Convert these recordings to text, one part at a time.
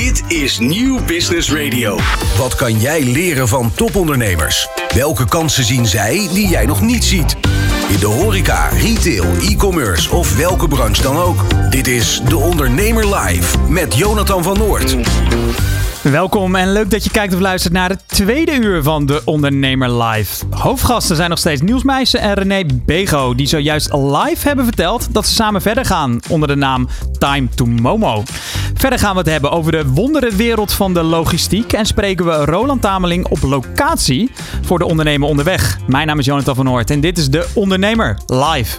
Dit is Nieuw Business Radio. Wat kan jij leren van topondernemers? Welke kansen zien zij die jij nog niet ziet? In de horeca, retail, e-commerce of welke branche dan ook. Dit is De Ondernemer Live met Jonathan van Noord. Welkom en leuk dat je kijkt of luistert naar het tweede uur van De Ondernemer Live. Hoofdgasten zijn nog steeds Niels Meijsen en René Bego, die zojuist live hebben verteld dat ze samen verder gaan onder de naam Time to Momo. Verder gaan we het hebben over de wonderenwereld van de logistiek en spreken we Roland Tameling op locatie voor De Ondernemer Onderweg. Mijn naam is Jonathan van Noort en dit is De Ondernemer Live.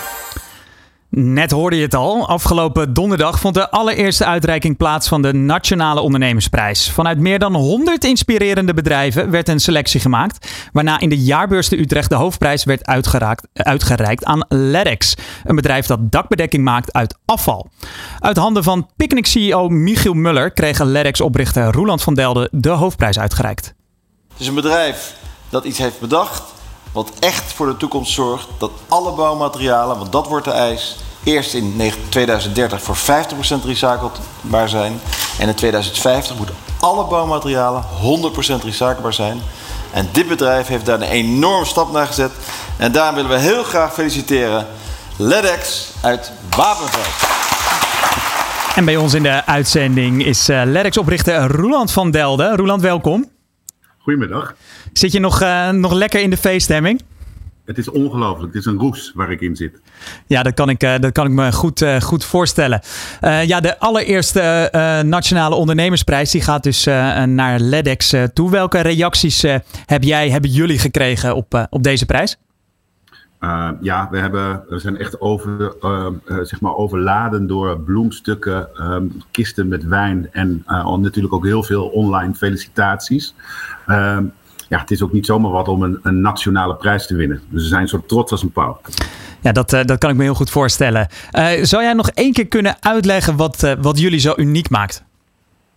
Net hoorde je het al. Afgelopen donderdag vond de allereerste uitreiking plaats van de Nationale Ondernemersprijs. Vanuit meer dan 100 inspirerende bedrijven werd een selectie gemaakt. Waarna in de jaarbeurs Utrecht de hoofdprijs werd uitgereikt aan LEDEX. Een bedrijf dat dakbedekking maakt uit afval. Uit handen van Picnic-CEO Michiel Muller kreeg LEDEX-oprichter Roeland van Delden de hoofdprijs uitgereikt. Het is een bedrijf dat iets heeft bedacht wat echt voor de toekomst zorgt dat alle bouwmaterialen, want dat wordt de eis, eerst in 2030 voor 50% recyclebaar zijn. En in 2050 moeten alle bouwmaterialen 100% recyclebaar zijn. En dit bedrijf heeft daar een enorme stap naar gezet. En daarom willen we heel graag feliciteren LEDEX uit Wapenveld. En bij ons in de uitzending is uh, LEDEX-oprichter Roeland van Delden. Roeland, welkom. Goedemiddag. Zit je nog, uh, nog lekker in de feeststemming? Het is ongelooflijk. Het is een roes waar ik in zit. Ja, dat kan ik, uh, dat kan ik me goed, uh, goed voorstellen. ja, de allereerste Nationale Ondernemersprijs die gaat dus naar LEDEX toe. Welke reacties heb jij, hebben jullie gekregen op, op deze prijs? Ja, we, hebben, we zijn echt over, zeg maar overladen door bloemstukken, um, kisten met wijn en natuurlijk ook heel veel online felicitaties. Ehm, ja, het is ook niet zomaar wat om een, een, nationale prijs te winnen. Dus ze zijn zo trots als een pauw. Ja, dat, dat kan ik me heel goed voorstellen. Zou jij nog één keer kunnen uitleggen wat, wat jullie zo uniek maakt?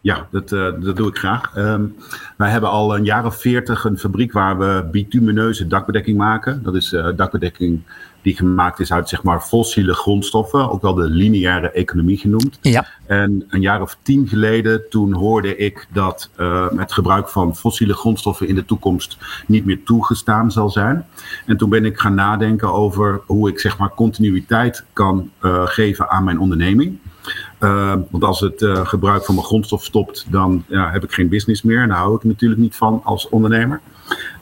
Ja, dat, dat doe ik graag. Um, wij hebben al een jaar of veertig een fabriek waar we bitumineuze dakbedekking maken. Dat is dakbedekking die gemaakt is uit zeg maar fossiele grondstoffen, ook wel de lineaire economie genoemd. Ja. En een jaar of tien geleden, toen hoorde ik dat uh, het gebruik van fossiele grondstoffen in de toekomst niet meer toegestaan zal zijn. En toen ben ik gaan nadenken over hoe ik zeg maar continuïteit kan uh, geven aan mijn onderneming. Uh, want als het uh, gebruik van mijn grondstof stopt, dan ja, heb ik geen business meer. En daar hou ik natuurlijk niet van als ondernemer.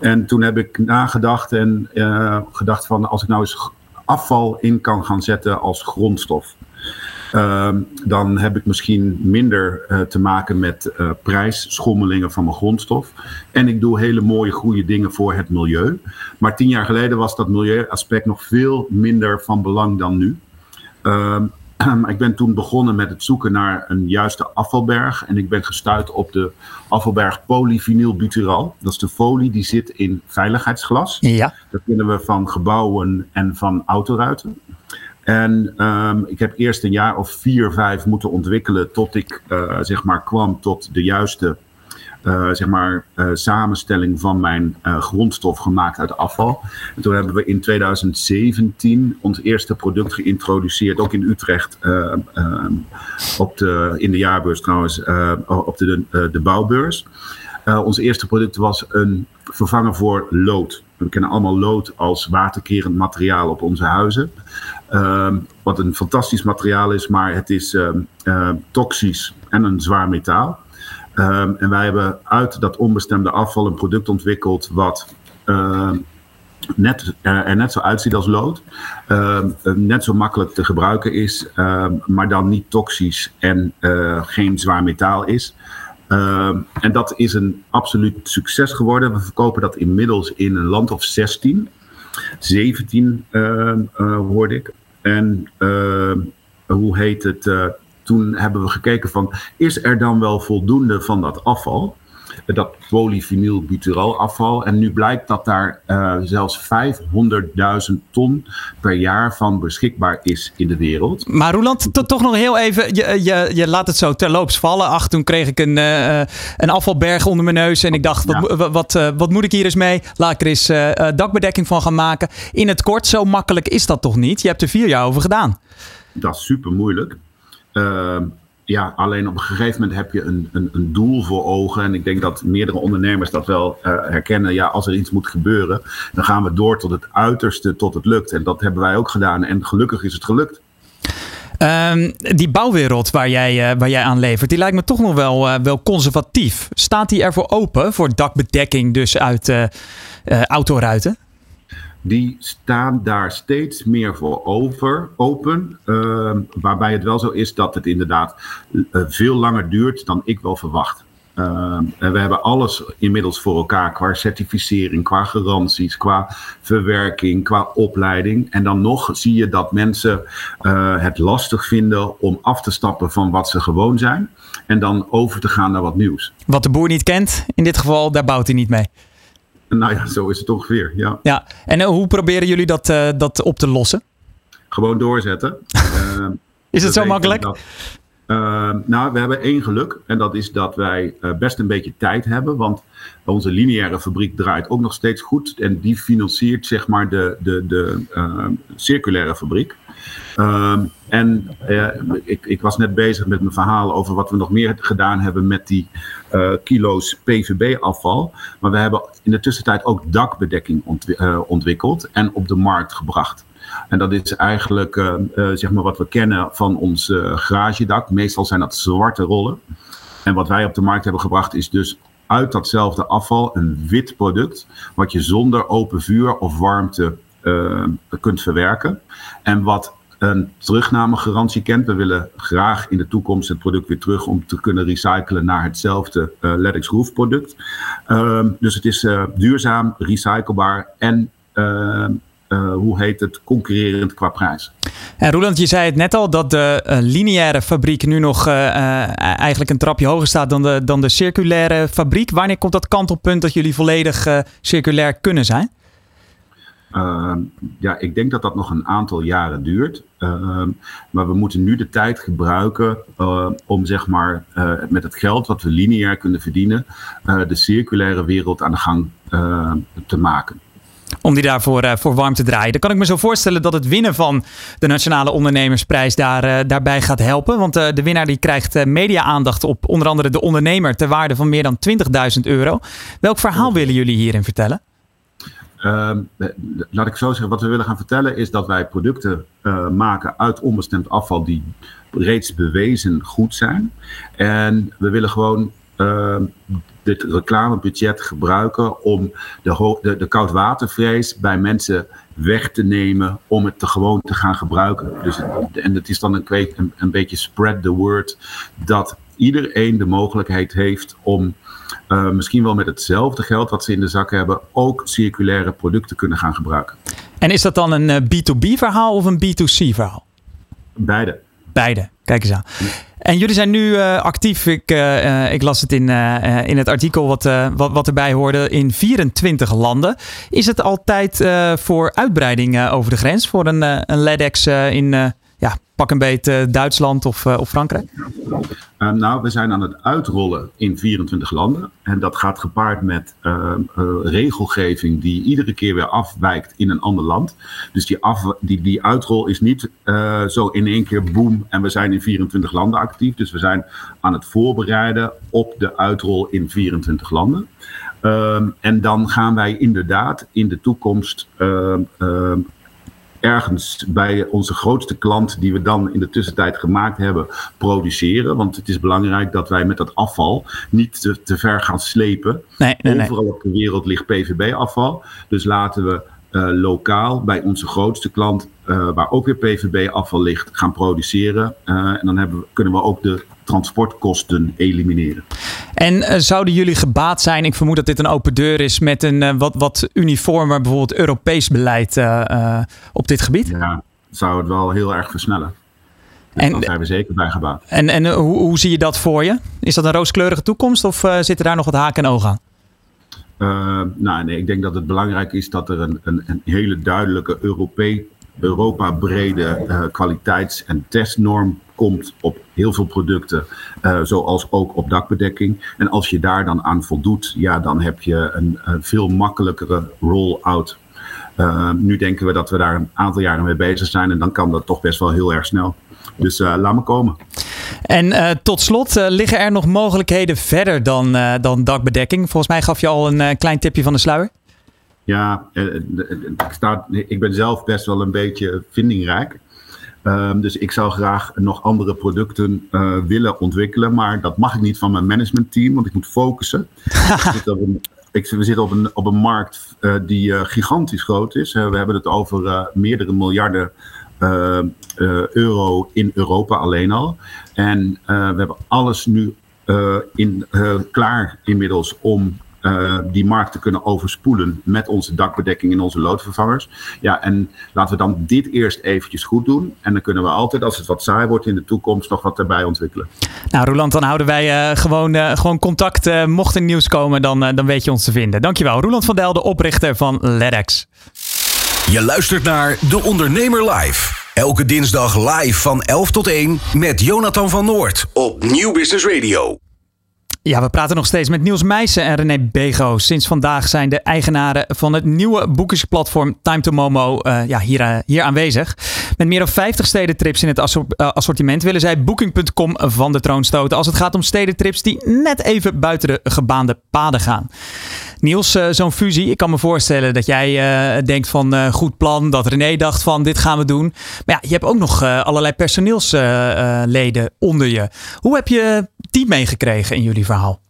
En toen heb ik nagedacht en uh, gedacht van als ik nou eens afval in kan gaan zetten als grondstof. Uh, dan heb ik misschien minder te maken met prijsschommelingen van mijn grondstof. En ik doe hele mooie, goede dingen voor het milieu. Maar tien jaar geleden was dat milieuaspect nog veel minder van belang dan nu. Uh, ik ben toen begonnen met het zoeken naar een juiste afvalberg. En ik ben gestuurd op de afvalberg polyvinylbutyral. Dat is de folie die zit in veiligheidsglas. Ja. Dat kennen we van gebouwen en van autoruiten. En um, ik heb eerst een jaar of vier, vijf moeten ontwikkelen tot ik uh, zeg maar kwam tot de juiste zeg maar, uh, samenstelling van mijn uh, grondstof gemaakt uit afval. En toen hebben we in 2017 ons eerste product geïntroduceerd, ook in Utrecht, op de, in de jaarbeurs trouwens, op de, de bouwbeurs. ons eerste product was een vervanger voor lood. We kennen allemaal lood als waterkerend materiaal op onze huizen. Uh, wat een fantastisch materiaal is, maar het is uh, toxisch en een zwaar metaal. Um, en wij hebben uit dat onbestemde afval een product ontwikkeld wat uh, net, er, er, net zo uitziet als lood. Uh, net zo makkelijk te gebruiken is, maar dan niet toxisch en uh, geen zwaar metaal is. en dat is een absoluut succes geworden. We verkopen dat inmiddels in een land of 16. 17 hoorde ik. En hoe heet het? Toen hebben we gekeken van, is er dan wel voldoende van dat afval? dat polyvinylbutyrolafval. En nu blijkt dat daar uh, zelfs 500.000 ton per jaar van beschikbaar is in de wereld. Maar Roland, toch nog heel even, je, je, je laat het zo terloops vallen. Ach, toen kreeg ik een, uh, een afvalberg onder mijn neus en ik dacht, ja. wat, wat, uh, wat, moet ik hier eens mee? Laat ik er eens dakbedekking van gaan maken. In het kort, zo makkelijk is dat toch niet? Je hebt er vier jaar over gedaan. Dat is super moeilijk. Ehm, ja, alleen op een gegeven moment heb je een, een, een, doel voor ogen. En ik denk dat meerdere ondernemers dat wel uh, herkennen. Ja, als er iets moet gebeuren, dan gaan we door tot het uiterste, tot het lukt. En dat hebben wij ook gedaan. En gelukkig is het gelukt. Um, die bouwwereld waar jij, uh, waar jij aan levert, die lijkt me toch nog wel, uh, wel conservatief. Staat die ervoor open, voor dakbedekking dus uit autoruiten? Die staan daar steeds meer voor over, open. Uh, waarbij het wel zo is dat het inderdaad uh, veel langer duurt dan ik wel verwacht. Uh, en we hebben alles inmiddels voor elkaar qua certificering, qua garanties, qua verwerking, qua opleiding. En dan nog zie je dat mensen uh, het lastig vinden om af te stappen van wat ze gewoon zijn. En dan over te gaan naar wat nieuws. Wat de boer niet kent, in dit geval, daar bouwt hij niet mee. Nou ja, zo is het ongeveer, ja. ja. En uh, hoe proberen jullie dat, uh, dat op te lossen? Gewoon doorzetten. uh, is het zo makkelijk? Dat, nou, we hebben één geluk. En dat is dat wij best een beetje tijd hebben. Want onze lineaire fabriek draait ook nog steeds goed. En die financiert zeg maar de, de, de circulaire fabriek. Um, en uh, ik, ik, was net bezig met mijn verhaal over wat we nog meer gedaan hebben met die uh, kilo's PVB-afval. Maar we hebben in de tussentijd ook dakbedekking uh, ontwikkeld en op de markt gebracht. En dat is eigenlijk zeg maar wat we kennen van ons garagedak. Meestal zijn dat zwarte rollen. En wat wij op de markt hebben gebracht is dus uit datzelfde afval een wit product. Wat je zonder open vuur of warmte kunt verwerken. En wat een terugnamegarantie kent. We willen graag in de toekomst het product weer terug om te kunnen recyclen naar hetzelfde uh, Ledix Roof product. Uh, dus het is uh, duurzaam, recyclebaar en uh, hoe heet het, concurrerend qua prijs. En Roland, je zei het net al dat de lineaire fabriek nu nog eigenlijk een trapje hoger staat dan de, dan de circulaire fabriek. Wanneer komt dat kantelpunt dat jullie volledig circulair kunnen zijn? Uh, ja, ik denk dat dat nog een aantal jaren duurt. Uh, maar we moeten nu de tijd gebruiken uh, om zeg maar uh, met het geld wat we lineair kunnen verdienen, de circulaire wereld aan de gang te maken. Om die daarvoor voor warm te draaien. Dan kan ik me zo voorstellen dat het winnen van de Nationale Ondernemersprijs daar, daarbij gaat helpen. Want de winnaar die krijgt media-aandacht op onder andere de ondernemer ter waarde van meer dan 20.000 euro. Welk verhaal willen jullie hierin vertellen? Uh, laat ik zo zeggen, wat we willen gaan vertellen is dat wij producten uh, maken uit onbestemd afval die reeds bewezen goed zijn. En we willen gewoon uh, dit reclamebudget gebruiken om de, de, koudwatervrees bij mensen weg te nemen om het te gewoon te gaan gebruiken. Dus, en het is dan een, een beetje spread the word dat iedereen de mogelijkheid heeft om uh, misschien wel met hetzelfde geld wat ze in de zak hebben, ook circulaire producten kunnen gaan gebruiken. En is dat dan een B2B verhaal of een B2C verhaal? Beide. Beide, kijk eens aan. En jullie zijn nu uh, actief, ik, uh, ik las het in, in het artikel wat, wat, wat erbij hoorde, in 24 landen. Is het altijd voor uitbreiding over de grens, voor een, een LEDEX in ja, pak een beetje Duitsland of, of Frankrijk? Uh, nou, we zijn aan het uitrollen in 24 landen. En dat gaat gepaard met uh, uh, regelgeving die iedere keer weer afwijkt in een ander land. Dus die, af, die, die uitrol is niet zo in één keer boom en we zijn in 24 landen actief. Dus we zijn aan het voorbereiden op de uitrol in 24 landen. Ehm, en dan gaan wij inderdaad in de toekomst ehm, ehm, ergens bij onze grootste klant, die we dan in de tussentijd gemaakt hebben, produceren. Want het is belangrijk dat wij met dat afval niet te, te ver gaan slepen. Nee, nee, Overal op de wereld ligt PVB-afval. Dus laten we lokaal bij onze grootste klant, uh, waar ook weer PVB-afval ligt, gaan produceren. Uh, en dan hebben we, kunnen we ook de transportkosten elimineren. En uh, zouden jullie gebaat zijn, ik vermoed dat dit een open deur is, met een uh, wat, wat uniformer, bijvoorbeeld Europees beleid uh, op dit gebied? Ja, zou het wel heel erg versnellen. Dus en, daar zijn we zeker bij gebouwd. En, en hoe, hoe zie je dat voor je? Is dat een rooskleurige toekomst of zitten daar nog wat haken en ogen aan? Uh, nou, nee, ik denk dat het belangrijk is dat er een, een, een hele duidelijke Europee, Europa-brede uh, kwaliteits- en testnorm komt op heel veel producten, uh, zoals ook op dakbedekking. En als je daar dan aan voldoet, ja, dan heb je een, een veel makkelijkere roll-out. nu denken we dat we daar een aantal jaren mee bezig zijn en dan kan dat toch best wel heel erg snel. Dus uh, laat me komen. En uh, tot slot, uh, liggen er nog mogelijkheden verder dan, dan dakbedekking? Volgens mij gaf je al een klein tipje van de sluier. Ja, ik, sta, ik ben zelf best wel een beetje vindingrijk. Um, dus ik zou graag nog andere producten willen ontwikkelen. Maar dat mag ik niet van mijn managementteam, want ik moet focussen. ik zit op een, ik, we zitten op een, op een markt die gigantisch groot is. we hebben het over meerdere miljarden euro in Europa alleen al. En uh, we hebben alles nu in, klaar inmiddels om die markt te kunnen overspoelen met onze dakbedekking en onze loodvervangers. Ja, en laten we dan dit eerst eventjes goed doen. En dan kunnen we altijd, als het wat saai wordt in de toekomst, nog wat erbij ontwikkelen. Nou, Roland, dan houden wij gewoon, gewoon contact. mocht er nieuws komen, dan, dan weet je ons te vinden. Dankjewel. Roland van Del, de oprichter van LEDX. Je luistert naar De Ondernemer Live. Elke dinsdag live van 11 tot 1 met Jonathan van Noord op Nieuw Business Radio. Ja, we praten nog steeds met Niels Meijsen en René Bego. Sinds vandaag zijn de eigenaren van het nieuwe boekingsplatform Time to Momo uh, ja, hier, uh, hier aanwezig. Met meer dan 50 stedentrips in het assortiment willen zij Booking.com van de troon stoten. Als het gaat om stedentrips die net even buiten de gebaande paden gaan. Niels, zo'n fusie, ik kan me voorstellen dat jij denkt van goed plan. Dat René dacht van dit gaan we doen. Maar ja, je hebt ook nog allerlei personeelsleden onder je. Hoe heb je die meegekregen in jullie verhaal?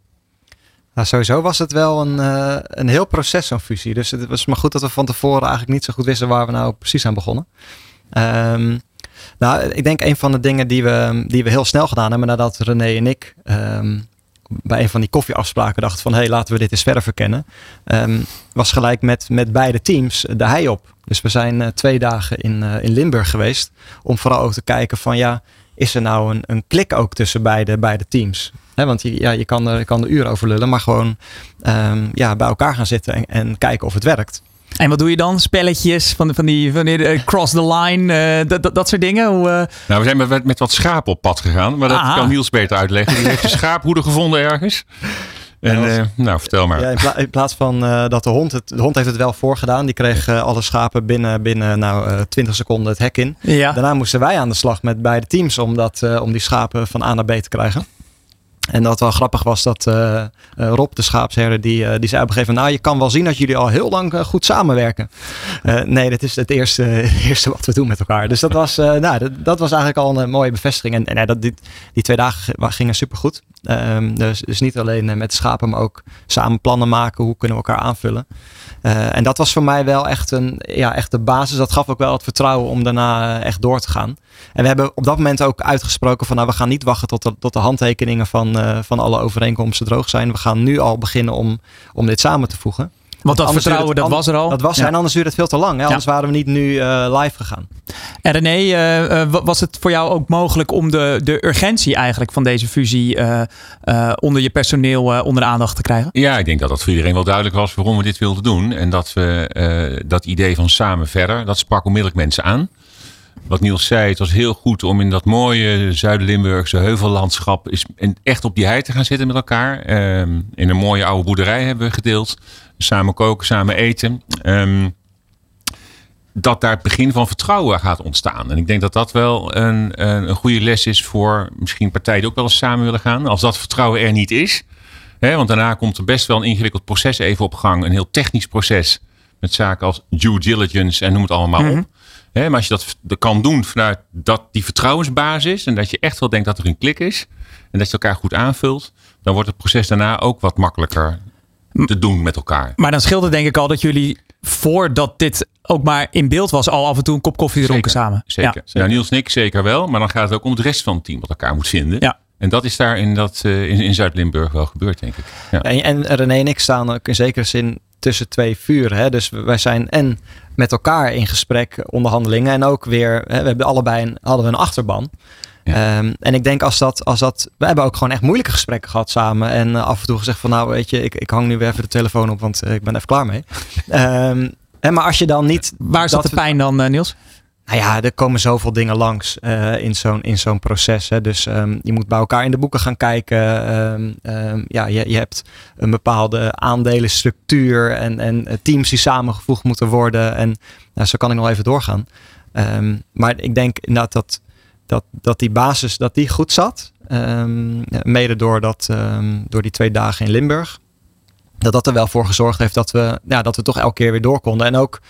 Nou, sowieso was het wel een, uh, een heel proces, zo'n fusie. Dus het was maar goed dat we van tevoren eigenlijk niet zo goed wisten waar we nou precies aan begonnen. Um, nou, ik denk een van de dingen die we, die we heel snel gedaan hebben nadat René en ik um, bij een van die koffieafspraken dachten van hé, hey, laten we dit eens verder verkennen. Um, was gelijk met, met beide teams de hei op. Dus we zijn uh, twee dagen in, uh, in Limburg geweest om vooral ook te kijken van ja, is er nou een, een klik ook tussen beide, beide teams? He, want je, ja, je, kan er, kan er uren over lullen, maar gewoon um, ja, bij elkaar gaan zitten en, en, kijken of het werkt. En wat doe je dan? Spelletjes van, van die, van die uh, cross the line, uh, dat, dat soort dingen? Hoe, uh... Nou, we zijn met, met wat schapen op pad gegaan, maar dat Aha. kan Niels beter uitleggen. Die heeft een schaaphoede gevonden ergens. En, was, uh, nou, vertel maar. Ja, in, pla in, plaats van uh, dat de hond het, de hond heeft het wel voorgedaan. Die kreeg uh, alle schapen binnen, binnen nou, 20 seconden het hek in. Ja. Daarna moesten wij aan de slag met beide teams om, dat, om die schapen van A naar B te krijgen. En dat wel grappig was dat uh, Rob, de schaapsherder, die, uh, die zei op een gegeven moment... nou, je kan wel zien dat jullie al heel lang goed samenwerken. nee, dat is het eerste, eerste wat we doen met elkaar. Dus dat was, nou, dat, dat, was eigenlijk al een mooie bevestiging. En, en dat, die, die twee dagen gingen supergoed. Um, dus, dus niet alleen met de schapen, maar ook samen plannen maken. Hoe kunnen we elkaar aanvullen? Uh, en dat was voor mij wel echt, een, ja, echt de basis. Dat gaf ook wel het vertrouwen om daarna echt door te gaan. En we hebben op dat moment ook uitgesproken van nou, we gaan niet wachten tot de, tot de handtekeningen van, van alle overeenkomsten droog zijn. We gaan nu al beginnen om, om dit samen te voegen. Want dat vertrouwen, het, dat was er al. Dat was er, ja. en anders duurde het veel te lang. Hè? Anders ja. waren we niet nu uh, live gegaan. En René, uh, was het voor jou ook mogelijk om de, de urgentie eigenlijk van deze fusie uh, onder je personeel onder de aandacht te krijgen? Ja, ik denk dat dat voor iedereen wel duidelijk was waarom we dit wilden doen. En dat we dat idee van samen verder, dat sprak onmiddellijk mensen aan. Wat Niels zei, het was heel goed om in dat mooie Zuid-Limburgse heuvellandschap echt op die hei te gaan zitten met elkaar. Um, in een mooie oude boerderij hebben we gedeeld samen koken, samen eten. Um, dat daar het begin van vertrouwen gaat ontstaan. En ik denk dat dat wel een, een, een goede les is voor misschien partijen die ook wel eens samen willen gaan. Als dat vertrouwen er niet is. Hè, want daarna komt er best wel een ingewikkeld proces even op gang. Een heel technisch proces. Met zaken als due diligence en noem het allemaal mm -hmm. op. Hè, maar als je dat, dat kan doen vanuit dat, die vertrouwensbasis. En dat je echt wel denkt dat er een klik is. En dat je elkaar goed aanvult. Dan wordt het proces daarna ook wat makkelijker te doen met elkaar. Maar dan scheelde denk ik al dat jullie voordat dit ook maar in beeld was, al af en toe een kop koffie dronken samen. Zeker. Ja, zeker. Nou, Niels en ik zeker wel, maar dan gaat het ook om het rest van het team wat elkaar moet vinden. Ja. En dat is daar in, dat, uh, in, in Zuid-Limburg wel gebeurd, denk ik. Ja. En, en René en ik staan ook in zekere zin tussen twee vuren. Hè? Dus wij zijn en met elkaar in gesprek, onderhandelingen. En ook weer, hè, we hebben allebei een, hadden we een achterban. Ehm, en ik denk als dat, als dat, we hebben ook gewoon echt moeilijke gesprekken gehad samen. En af en toe gezegd van nou weet je, ik, ik hang nu weer even de telefoon op, want ik ben even klaar mee. Ehm, en maar als je dan niet. Waar zat de pijn dan, Niels? Nou ja, er komen zoveel dingen langs uh, in zo'n in zo'n proces. Hè. Dus um, je moet bij elkaar in de boeken gaan kijken. Um, um, ja, je, je hebt een bepaalde aandelenstructuur en, en teams die samengevoegd moeten worden. En nou, zo kan ik nog even doorgaan. maar ik denk inderdaad dat, dat, dat die basis dat die goed zat. mede door, dat, door die twee dagen in Limburg. Dat dat er wel voor gezorgd heeft dat we, ja, dat we toch elke keer weer door konden. En ook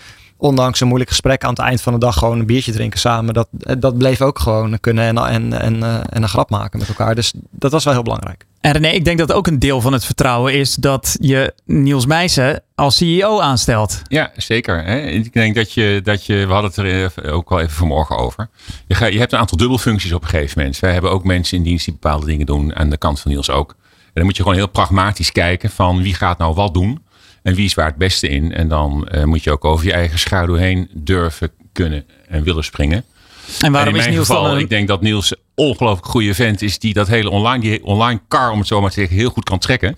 ondanks een moeilijk gesprek aan het eind van de dag gewoon een biertje drinken samen. Dat, dat bleef ook gewoon kunnen en, en, en, eh, en een grap maken met elkaar. Dus dat was wel heel belangrijk. En René, ik denk dat ook een deel van het vertrouwen is dat je Niels Meijsen als CEO aanstelt. Ja, zeker. Hè? Ik denk dat je, dat je, we hadden het er ook al even vanmorgen over. Je, ga, je hebt een aantal dubbelfuncties op een gegeven moment. Wij hebben ook mensen in dienst die bepaalde dingen doen. Aan de kant van Niels ook. En dan moet je gewoon heel pragmatisch kijken van wie gaat nou wat doen. En wie is waar het beste in? En dan uh, moet je ook over je eigen schaduw heen durven, kunnen en willen springen. En waarom en in is Niels geval, dan Ik denk dat Niels een ongelooflijk goede vent is die dat hele online, die online car, om het zo maar te zeggen, heel goed kan trekken.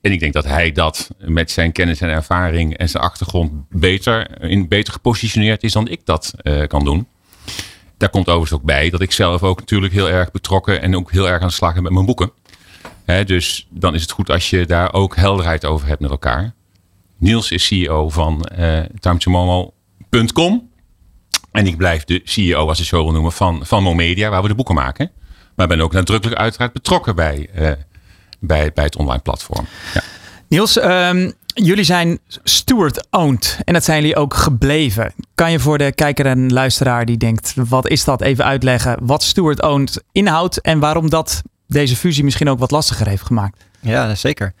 En ik denk dat hij dat met zijn kennis en ervaring en zijn achtergrond beter, in, beter gepositioneerd is dan ik dat uh, kan doen. Daar komt overigens ook bij dat ik zelf ook natuurlijk heel erg betrokken en ook heel erg aan de slag ben met mijn boeken. He, dus dan is het goed als je daar ook helderheid over hebt met elkaar. Niels is CEO van uh, timetomomo.com. En ik blijf de CEO, als ik zo wil noemen, van, van Momedia, waar we de boeken maken. Maar ben ook nadrukkelijk uiteraard betrokken bij, uh, bij, bij het online platform. Ja. Niels, um, jullie zijn steward-owned en dat zijn jullie ook gebleven. Kan je voor de kijker en luisteraar die denkt, wat is dat, even uitleggen wat steward-owned inhoudt en waarom dat deze fusie misschien ook wat lastiger heeft gemaakt? Ja, zeker.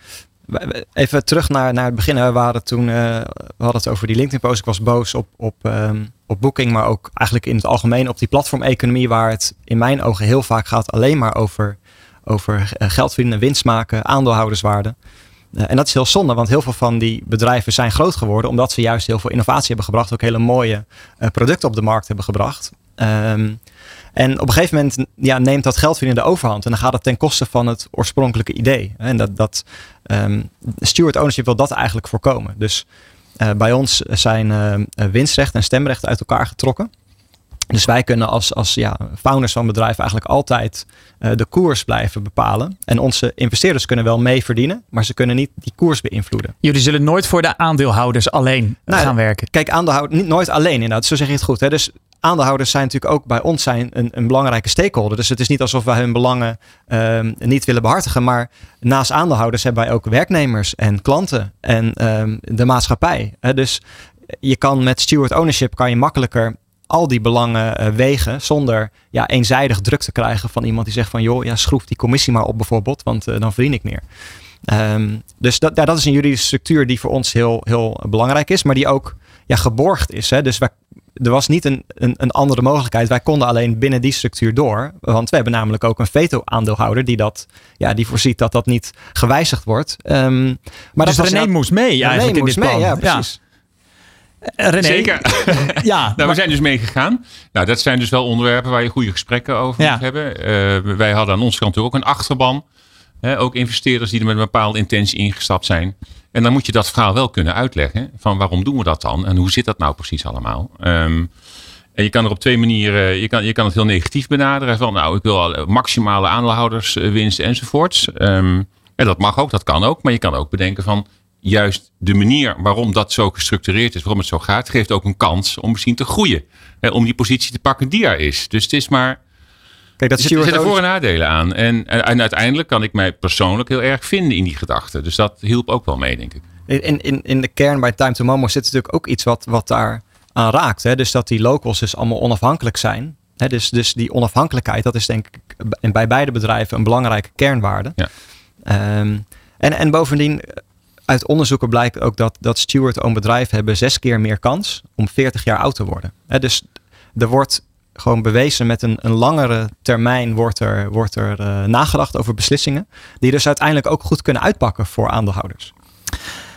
Even terug naar, naar het begin. We, waren toen, uh, we hadden het over die LinkedIn-post. Ik was boos op, op, um, op Booking, maar ook eigenlijk in het algemeen op die platformeconomie, waar het in mijn ogen heel vaak gaat alleen maar over, over eh, geld verdienen, winst maken, aandeelhouderswaarde. Uh, en dat is heel zonde, want heel veel van die bedrijven zijn groot geworden omdat ze juist heel veel innovatie hebben gebracht, ook hele mooie producten op de markt hebben gebracht. Um, en op een gegeven moment ja, neemt dat geld weer in de overhand. En dan gaat het ten koste van het oorspronkelijke idee. En dat, dat um, steward ownership wil dat eigenlijk voorkomen. Dus uh, bij ons zijn uh, winstrecht en stemrecht uit elkaar getrokken. Dus wij kunnen als, als ja, founders van bedrijven eigenlijk altijd uh, de koers blijven bepalen. En onze investeerders kunnen wel mee verdienen, maar ze kunnen niet die koers beïnvloeden. Jullie zullen nooit voor de aandeelhouders alleen nou, gaan werken. Kijk, aandeelhouders, niet nooit alleen inderdaad. Zo zeg je het goed. Hè? Dus aandeelhouders zijn natuurlijk ook bij ons zijn een, een belangrijke stakeholder. Dus het is niet alsof wij hun belangen um, niet willen behartigen. Maar naast aandeelhouders hebben wij ook werknemers en klanten en um, de maatschappij. Dus je kan met steward ownership kan je makkelijker al die belangen uh, wegen zonder ja, eenzijdig druk te krijgen van iemand die zegt van joh, ja, schroef die commissie maar op bijvoorbeeld, want uh, dan verdien ik meer. Um, dus dat, dat is een juridische structuur die voor ons heel, heel belangrijk is, maar die ook ja, geborgd is. Hè? Dus wij, er was niet een, een, een, andere mogelijkheid. Wij konden alleen binnen die structuur door. Want we hebben namelijk ook een veto-aandeelhouder die, dat, ja, die voorziet dat dat niet gewijzigd wordt. Um, maar dus dat René moest mee eigenlijk René in dit plan. Mee, ja, precies. Ja. René. Zeker. ja, nou, maar... we zijn dus meegegaan. Nou, dat zijn dus wel onderwerpen waar je goede gesprekken over ja. moet hebben. Uh, wij hadden aan onze kant ook een achterban. Hè, ook investeerders die er met een bepaalde intentie ingestapt zijn. En dan moet je dat verhaal wel kunnen uitleggen. Van waarom doen we dat dan? En hoe zit dat nou precies allemaal? Um, en je kan er op twee manieren, je kan, je kan het heel negatief benaderen. Van nou, ik wil maximale aandeelhouderswinst enzovoorts. Um, en dat mag ook, dat kan ook. Maar je kan ook bedenken van juist de manier waarom dat zo gestructureerd is, waarom het zo gaat, geeft ook een kans om misschien te groeien. Hè, om die positie te pakken die er is. Dus het is maar Kijk, dat er zitten voor- en nadelen aan. En, en, uiteindelijk kan ik mij persoonlijk heel erg vinden in die gedachten. Dus dat hielp ook wel mee, denk ik. In, in, in de kern bij Time to Momo zit natuurlijk ook iets wat, wat daar aan raakt. Hè? Dus dat die locals dus allemaal onafhankelijk zijn. Hè? Dus, dus die onafhankelijkheid, dat is denk ik bij beide bedrijven een belangrijke kernwaarde. Ja. Um, en, en bovendien, uit onderzoeken blijkt ook dat, dat steward-owned bedrijven hebben zes keer meer kans om 40 jaar oud te worden. Hè? Dus er wordt gewoon bewezen met een, een langere termijn wordt er, wordt er uh, nagedacht over beslissingen. Die dus uiteindelijk ook goed kunnen uitpakken voor aandeelhouders.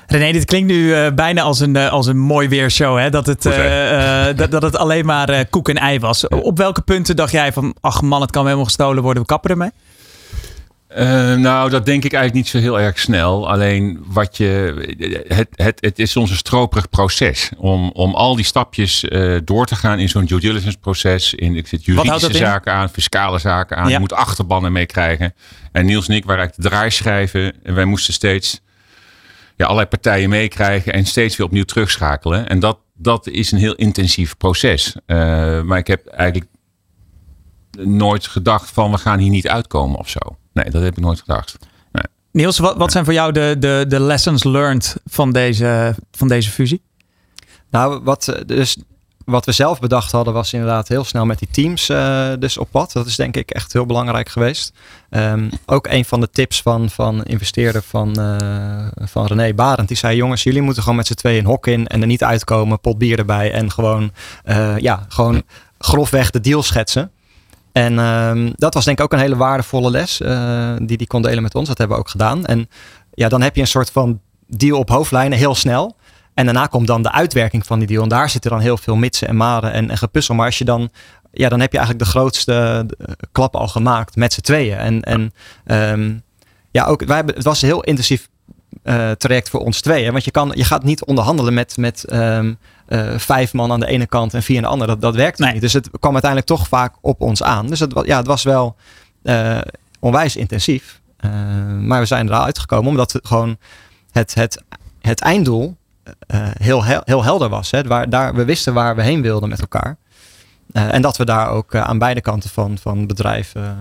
René, dit klinkt nu eh, bijna als een, eh, als een mooi weershow. Hè? Dat, het, eh, eh, dat, dat het alleen maar eh, koek en ei was. Op welke punten dacht jij van... ach man, het kan helemaal gestolen worden. We kappen ermee? Eh, nou, dat denk ik eigenlijk niet zo heel erg snel. Alleen wat je. Het, het, het is soms een stroperig proces. Om, om al die stapjes eh, door te gaan in zo'n due diligence proces. In, ik zit juridische in? zaken aan, fiscale zaken aan. Ja. Je moet achterbannen meekrijgen. En Niels en ik waren eigenlijk de draaischijven. En wij moesten steeds ja, allerlei partijen meekrijgen. En steeds weer opnieuw terugschakelen. En dat, dat is een heel intensief proces. Eh, maar ik heb eigenlijk nooit gedacht van we gaan hier niet uitkomen of zo. Nee, dat heb ik nooit gedacht. Nee. Niels, wat, wat zijn voor jou de, de, de lessons learned van deze, van deze fusie? Nou, wat, eh, dus, wat we zelf bedacht hadden was inderdaad heel snel met die teams eh, dus op pad. Dat is denk ik echt heel belangrijk geweest. Ehm, ook een van de tips van, van investeerder van, eh, van René Barend. Die zei, jongens, jullie moeten gewoon met z'n tweeën een hok in en er niet uitkomen. Pot bier erbij en gewoon, eh, ja, gewoon grofweg de deal schetsen. En ehm, dat was denk ik ook een hele waardevolle les eh, die die kon delen met ons. Dat hebben we ook gedaan. En ja, dan heb je een soort van deal op hoofdlijnen heel snel. En daarna komt dan de uitwerking van die deal. En daar zitten dan heel veel mitsen en maren en, en gepuzzel. Maar als je dan, ja, dan heb je eigenlijk de grootste eh, klap al gemaakt met z'n tweeën. En, en ehm, ja, ook, wij hebben, het was een heel intensief eh, traject voor ons tweeën. Want je, kan, je gaat niet onderhandelen met, met ehm, eh, vijf man aan de ene kant en vier aan de andere. Dat, dat werkt Nee. niet. Dus het kwam uiteindelijk toch vaak op ons aan. Dus het, ja, het was wel eh, onwijs intensief. Eh, maar we zijn er al uitgekomen omdat het gewoon het, het, het einddoel eh, heel, hel- heel helder was. Hè? Waar, daar, we wisten waar we heen wilden met elkaar. Eh, en dat we daar ook aan beide kanten van, van eh, eh,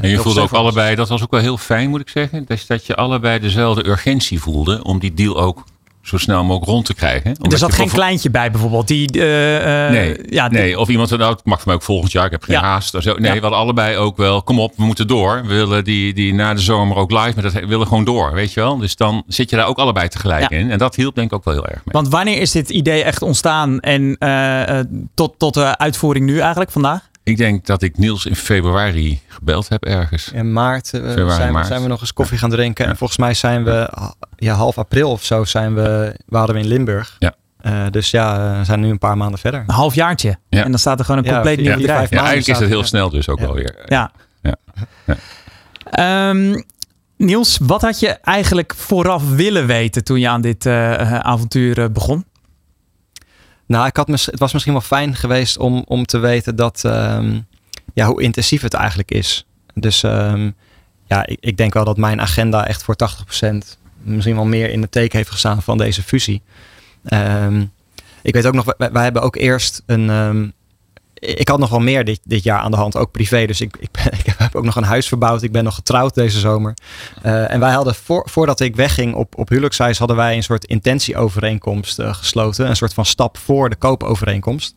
En je voelde ook was. allebei, dat was ook wel heel fijn moet ik zeggen. Dat, dat je allebei dezelfde urgentie voelde om die deal ook zo snel mogelijk rond te krijgen. Omdat er zat geen voor- kleintje bij bijvoorbeeld. Die, eh, eh, Nee, ja, die- nee, of iemand zei, nou, het mag voor mij ook volgend jaar, ik heb geen Ja. haast. of zo. Nee, Ja. we hadden allebei ook wel, kom op, we moeten door. We willen die, die na de zomer ook live, maar dat we willen gewoon door, weet je wel. Dus dan zit je daar ook allebei tegelijk Ja. in. En dat hielp denk ik ook wel heel erg mee. Want wanneer is dit idee echt ontstaan en eh, tot, tot de uitvoering nu eigenlijk vandaag? Ik denk dat ik Niels in februari gebeld heb ergens. In maart, Februari, zijn, we, maart. zijn we nog eens koffie gaan drinken. Ja. En volgens mij zijn we ja, half april of zo zijn we, waren we in Limburg. Ja. Eh, dus ja, eh, we zijn nu een paar maanden verder. Een halfjaartje. Ja. En dan staat er gewoon een compleet nieuw bedrijf. vijf Ja, eigenlijk is het heel snel dus ook Ja. wel weer. Ja. Ja. Ja. Ehm, Niels, wat had je eigenlijk vooraf willen weten toen je aan dit eh, avontuur begon? Nou, ik had mis, het was misschien wel fijn geweest om, om te weten dat, ehm, ja, hoe intensief het eigenlijk is. Dus ehm, ja, ik, ik denk wel dat mijn agenda echt voor 80% misschien wel meer in het teken heeft gestaan van deze fusie. Ehm, ik weet ook nog, wij, hebben ook eerst een. ehm, ik had nog wel meer dit, dit jaar aan de hand, ook privé. Dus ik, ik, ben, ik heb ook nog een huis verbouwd. Ik ben nog getrouwd deze zomer. Eh, en wij hadden, voor, voordat ik wegging op, op huwelijksreis, hadden wij een soort intentieovereenkomst eh, gesloten. Een soort van stap voor de koopovereenkomst.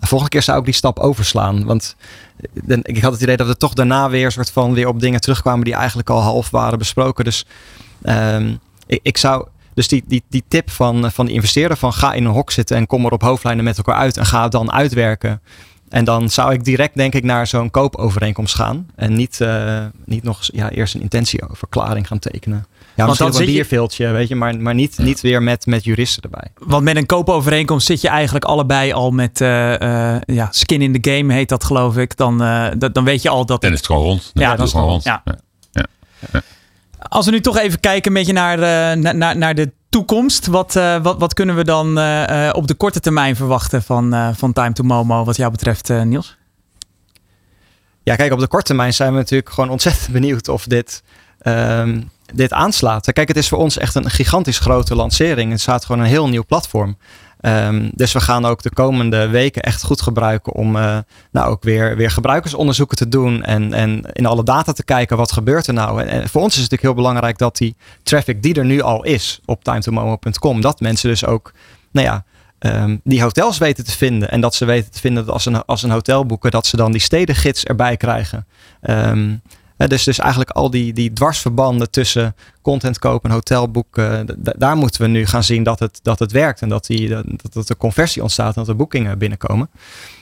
De volgende keer zou ik die stap overslaan. Want dan- ik had het idee dat we toch daarna weer soort van weer op dingen terugkwamen die eigenlijk al half waren besproken. Dus ehm, ik, ik zou. Dus die, die, die tip van, van de investeerder van ga in een hok zitten en kom er op hoofdlijnen met elkaar uit en ga het dan uitwerken. En dan zou ik direct denk ik naar zo'n koopovereenkomst gaan. En niet, eh, niet nog ja, eerst een intentieverklaring gaan tekenen. Ja, dan misschien op een je- bierveeltje, weet je, maar, maar niet, niet weer met, met juristen erbij. Want met een koopovereenkomst zit je eigenlijk allebei al met eh, eh, ja, skin in the game, heet dat geloof ik. Dan, eh, dat, dan weet je al dat is het gewoon rond. Ja, Ja, dat is is gewoon rond. ja. Ja. Als we nu toch even kijken een beetje naar, eh, na- naar, naar de toekomst. Wat, eh, wat, wat kunnen we dan eh, eh, op de korte termijn verwachten van, eh, van Time to Momo wat jou betreft, eh, Niels? Ja, kijk, op de korte termijn zijn we natuurlijk gewoon ontzettend benieuwd of dit, ehm, dit aanslaat. Kijk, het is voor ons echt een gigantisch grote lancering. Het staat gewoon een heel nieuw platform. Ehm, dus we gaan ook de komende weken echt goed gebruiken om eh, nou ook weer, weer gebruikersonderzoeken te doen en, en in alle data te kijken wat gebeurt er nou. En, en voor ons is het natuurlijk heel belangrijk dat die traffic die er nu al is op timetomomo.com, dat mensen dus ook, nou ja, ehm, die hotels weten te vinden. En dat ze weten te vinden dat als een, als een hotel boeken, dat ze dan die stedengids erbij krijgen. Ehm, dus, dus eigenlijk al die, die dwarsverbanden tussen content kopen en hotel boeken, d- daar moeten we nu gaan zien dat het, dat het werkt. En dat, die, dat, dat er conversie ontstaat en dat er boekingen binnenkomen.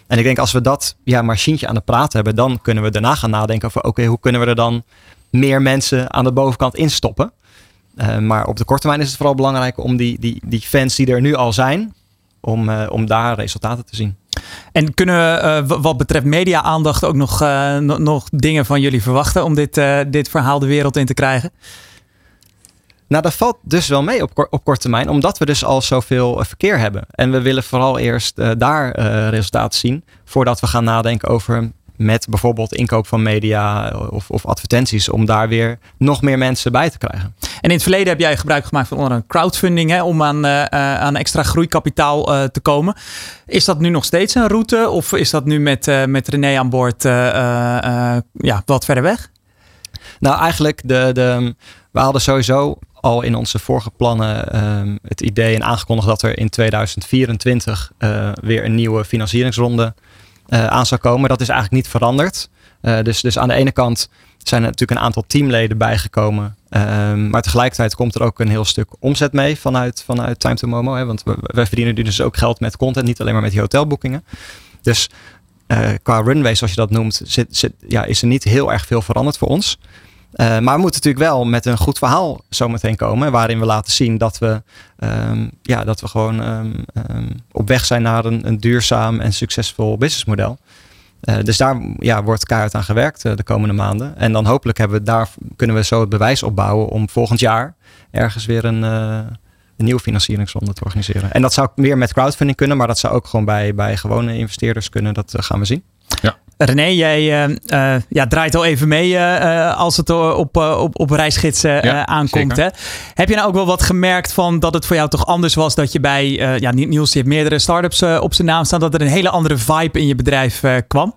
En ik denk als we dat ja, machientje aan de praat hebben, dan kunnen we daarna gaan nadenken over oké, hoe kunnen we er dan meer mensen aan de bovenkant instoppen. Eh, maar op de korte termijn is het vooral belangrijk om die, die, die fans die er nu al zijn, om, eh, om daar resultaten te zien. En kunnen we eh, wat betreft media-aandacht ook nog, eh, no- nog dingen van jullie verwachten om dit, eh, dit verhaal de wereld in te krijgen? Nou, dat valt dus wel mee op, op korte termijn, omdat we dus al zoveel verkeer hebben. En we willen vooral eerst daar resultaten zien, voordat we gaan nadenken over met bijvoorbeeld inkoop van media of, of advertenties, om daar weer nog meer mensen bij te krijgen. En in het verleden heb jij gebruik gemaakt van onder een crowdfunding hè, om aan, eh, eh, aan extra groeikapitaal eh, te komen. Is dat nu nog steeds een route of is dat nu met, met René aan boord ja, wat verder weg? Nou, eigenlijk, de, de, we hadden sowieso al in onze vorige plannen ehm, het idee en aangekondigd dat er in 2024 eh, weer een nieuwe financieringsronde aan zou komen. Dat is eigenlijk niet veranderd. Eh, dus, dus aan de ene kant zijn er natuurlijk een aantal teamleden bijgekomen. Ehm, maar tegelijkertijd komt er ook een heel stuk omzet mee vanuit, vanuit Time to Momo. Hè? Want wij verdienen nu dus ook geld met content, niet alleen maar met die hotelboekingen. Dus eh, qua runway, zoals je dat noemt, zit, zit, ja, is er niet heel erg veel veranderd voor ons. Eh, maar we moeten natuurlijk wel met een goed verhaal zometeen komen. Waarin we laten zien dat we, ehm, ja, dat we gewoon ehm, ehm, op weg zijn naar een, een duurzaam en succesvol businessmodel. Eh, dus daar ja, wordt keihard aan gewerkt eh, de komende maanden. En dan hopelijk hebben we daar, kunnen we zo het bewijs opbouwen om volgend jaar ergens weer een, een nieuwe financieringsronde te organiseren. En dat zou weer met crowdfunding kunnen, maar dat zou ook gewoon bij, bij gewone investeerders kunnen. Dat gaan we zien. René, jij eh, eh, ja, draait al even mee eh, als het op, op, op reisgidsen Ja, aankomt. Hè? Heb je nou ook wel wat gemerkt van dat het voor jou toch anders was dat je bij, ja, Niels die heeft meerdere startups op zijn naam staan, dat er een hele andere vibe in je bedrijf kwam?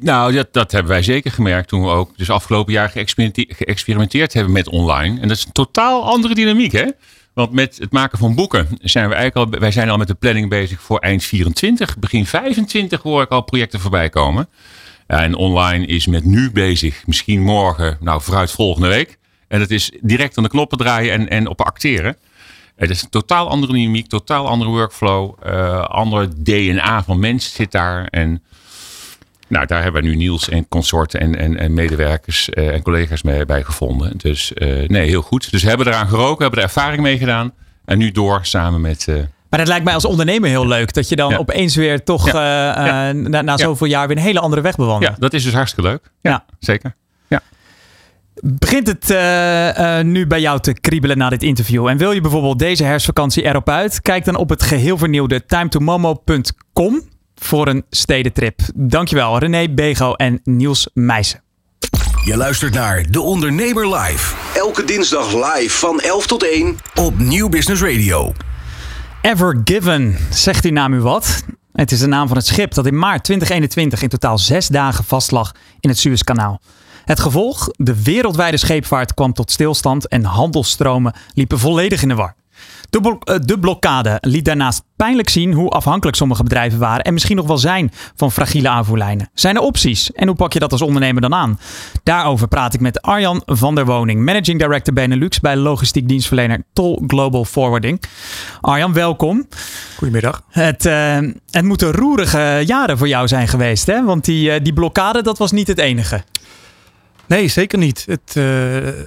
Nou, dat, dat hebben wij zeker gemerkt toen we ook dus afgelopen jaar geëxperimente- geëxperimenteerd hebben met online. En dat is een totaal andere dynamiek, hè? Want met het maken van boeken zijn we eigenlijk al, wij zijn al met de planning bezig voor eind 24. Begin 25 hoor ik al projecten voorbij komen. En online is met nu bezig, misschien morgen, nou vooruit volgende week. En dat is direct aan de knoppen draaien en, en op acteren. Het is een totaal andere dynamiek, totaal andere workflow. eh andere DNA van mensen zit daar. En nou, daar hebben we nu Niels en consorten en, en, en medewerkers eh, en collega's mee, bij gevonden. Dus eh, nee, heel goed. Dus we hebben eraan geroken, hebben er ervaring mee gedaan. En nu door samen met... eh, Maar het lijkt mij als ondernemer heel leuk dat je dan Ja. opeens weer toch Ja. Ja. na, na zoveel jaar weer een hele andere weg bewandelt. ja, dat is dus hartstikke leuk. Ja, Ja. zeker. Begint het nu bij jou te kriebelen na dit interview? En wil je bijvoorbeeld deze herfstvakantie erop uit? Kijk dan op het geheel vernieuwde timetomomo.com voor een stedentrip. Dankjewel René Bego en Niels Meijsen. Je luistert naar De Ondernemer Live. Elke dinsdag live van 11 tot 1 op Nieuw Business Radio. Ever Given, zegt die naam u wat? Het is de naam van het schip dat in maart 2021 in totaal zes dagen vastlag in het Suezkanaal. Het gevolg? De wereldwijde scheepvaart kwam tot stilstand en handelsstromen liepen volledig in de war. De, blo- eh, de blokkade liet daarnaast pijnlijk zien hoe afhankelijk sommige bedrijven waren en misschien nog wel zijn van fragiele aanvoerlijnen. Zijn er opties en hoe pak je dat als ondernemer dan aan? Daarover praat ik met Arjan van der Woning, Managing Director Benelux bij logistiek dienstverlener Tol Global Forwarding. Arjan, welkom. Goedemiddag. Het, eh, het moeten roerige jaren voor jou zijn geweest, hè? Want die, eh, die blokkade, dat was niet het enige. Nee, zeker niet. Het, eh,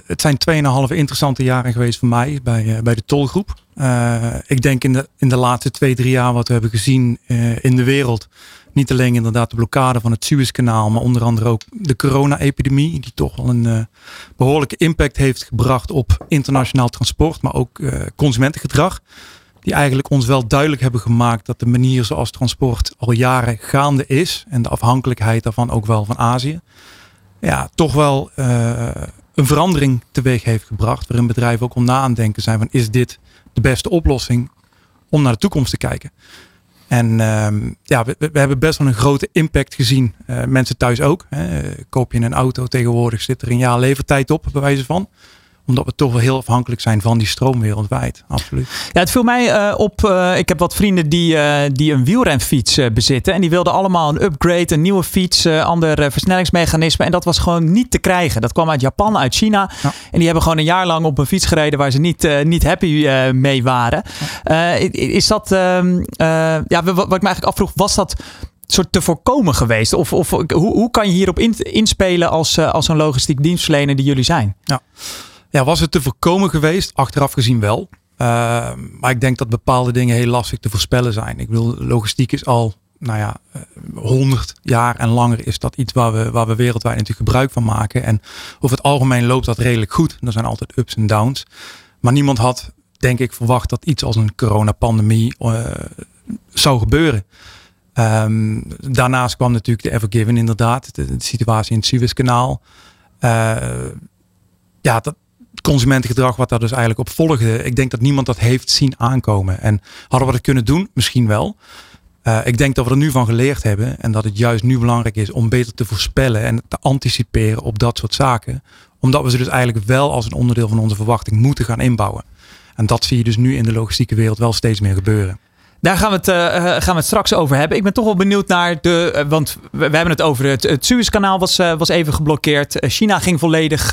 het zijn 2,5 interessante jaren geweest voor mij bij, eh, bij de tolgroep. Eh, ik denk in de, in de laatste twee, drie jaar wat we hebben gezien in de wereld. Niet alleen inderdaad de blokkade van het Suezkanaal, maar onder andere ook de corona-epidemie. Die toch wel een eh, behoorlijke impact heeft gebracht op internationaal transport, maar ook consumentengedrag. Die eigenlijk ons wel duidelijk hebben gemaakt dat de manier zoals transport al jaren gaande is. En de afhankelijkheid daarvan ook wel van Azië. Ja, toch wel eh, een verandering teweeg heeft gebracht. Waarin bedrijven ook om na aan denken zijn van is dit de beste oplossing om naar de toekomst te kijken. En ehm, ja, we, we hebben best wel een grote impact gezien. Eh, mensen thuis ook. Hè. Koop je een auto tegenwoordig zit er een jaar levertijd op, bij wijze van omdat we toch wel heel afhankelijk zijn van die stroom wereldwijd. Absoluut. Ja, het viel mij eh, op. eh, ik heb wat vrienden die, eh, die een wielrenfiets bezitten. En die wilden allemaal een upgrade, een nieuwe fiets, ander versnellingsmechanisme. En dat was gewoon niet te krijgen. Dat kwam uit Japan, uit China. Ja. En die hebben gewoon een jaar lang op een fiets gereden waar ze niet, niet happy mee waren. Is dat, ehm, eh, ja, wat, wat ik me eigenlijk afvroeg, was dat soort te voorkomen geweest? Of, of hoe, hoe kan je hierop in- inspelen als, als een logistiek dienstverlener die jullie zijn? Ja, Ja, was het te voorkomen geweest? Achteraf gezien wel. Uh, maar ik denk dat bepaalde dingen heel lastig te voorspellen zijn. Ik bedoel, logistiek is al, nou ja, honderd jaar en langer is dat iets waar we, waar we wereldwijd natuurlijk gebruik van maken. En over het algemeen loopt dat redelijk goed. Er zijn altijd ups en downs. Maar niemand had, denk ik, verwacht dat iets als een coronapandemie uh, zou gebeuren. Um, daarnaast kwam natuurlijk de Evergiven inderdaad, de, situatie in het Suezkanaal. Uh, ja, dat consumentengedrag wat daar dus eigenlijk op volgde. Ik denk dat niemand dat heeft zien aankomen. En hadden we dat kunnen doen? Misschien wel. Uh, ik denk dat we er nu van geleerd hebben en dat het juist nu belangrijk is om beter te voorspellen en te anticiperen op dat soort zaken. Omdat we ze dus eigenlijk wel als een onderdeel van onze verwachting moeten gaan inbouwen. En dat zie je dus nu in de logistieke wereld wel steeds meer gebeuren. Daar gaan we, het, uh, gaan we het straks over hebben. Ik ben toch wel benieuwd naar de. Uh, want we, hebben het over het, het Suezkanaal was, was even geblokkeerd. China ging volledig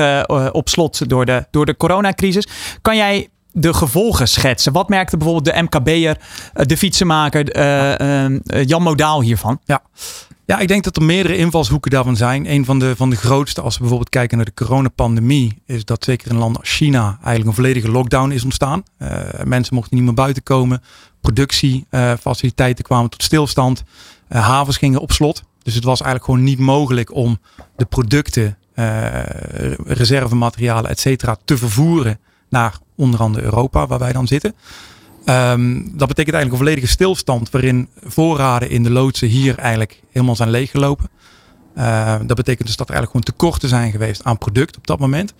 op slot door de, door de coronacrisis. Kan jij de gevolgen schetsen? Wat merkte bijvoorbeeld de MKB'er, de fietsenmaker, Jan Modaal hiervan? Ja. Ja, ik denk dat er meerdere invalshoeken daarvan zijn. Een van de, van de grootste, als we bijvoorbeeld kijken naar de coronapandemie, is dat zeker in landen als China eigenlijk een volledige lockdown is ontstaan. Uh, mensen mochten niet meer buiten komen. Productiefaciliteiten kwamen tot stilstand. Uh, havens gingen op slot. Dus het was eigenlijk gewoon niet mogelijk om de producten, reservematerialen, et cetera, te vervoeren naar onder andere Europa, waar wij dan zitten. Um, dat betekent eigenlijk een volledige stilstand waarin voorraden in de loodsen hier eigenlijk helemaal zijn leeggelopen. Uh, dat betekent dus dat er eigenlijk gewoon tekorten zijn geweest aan product op dat moment.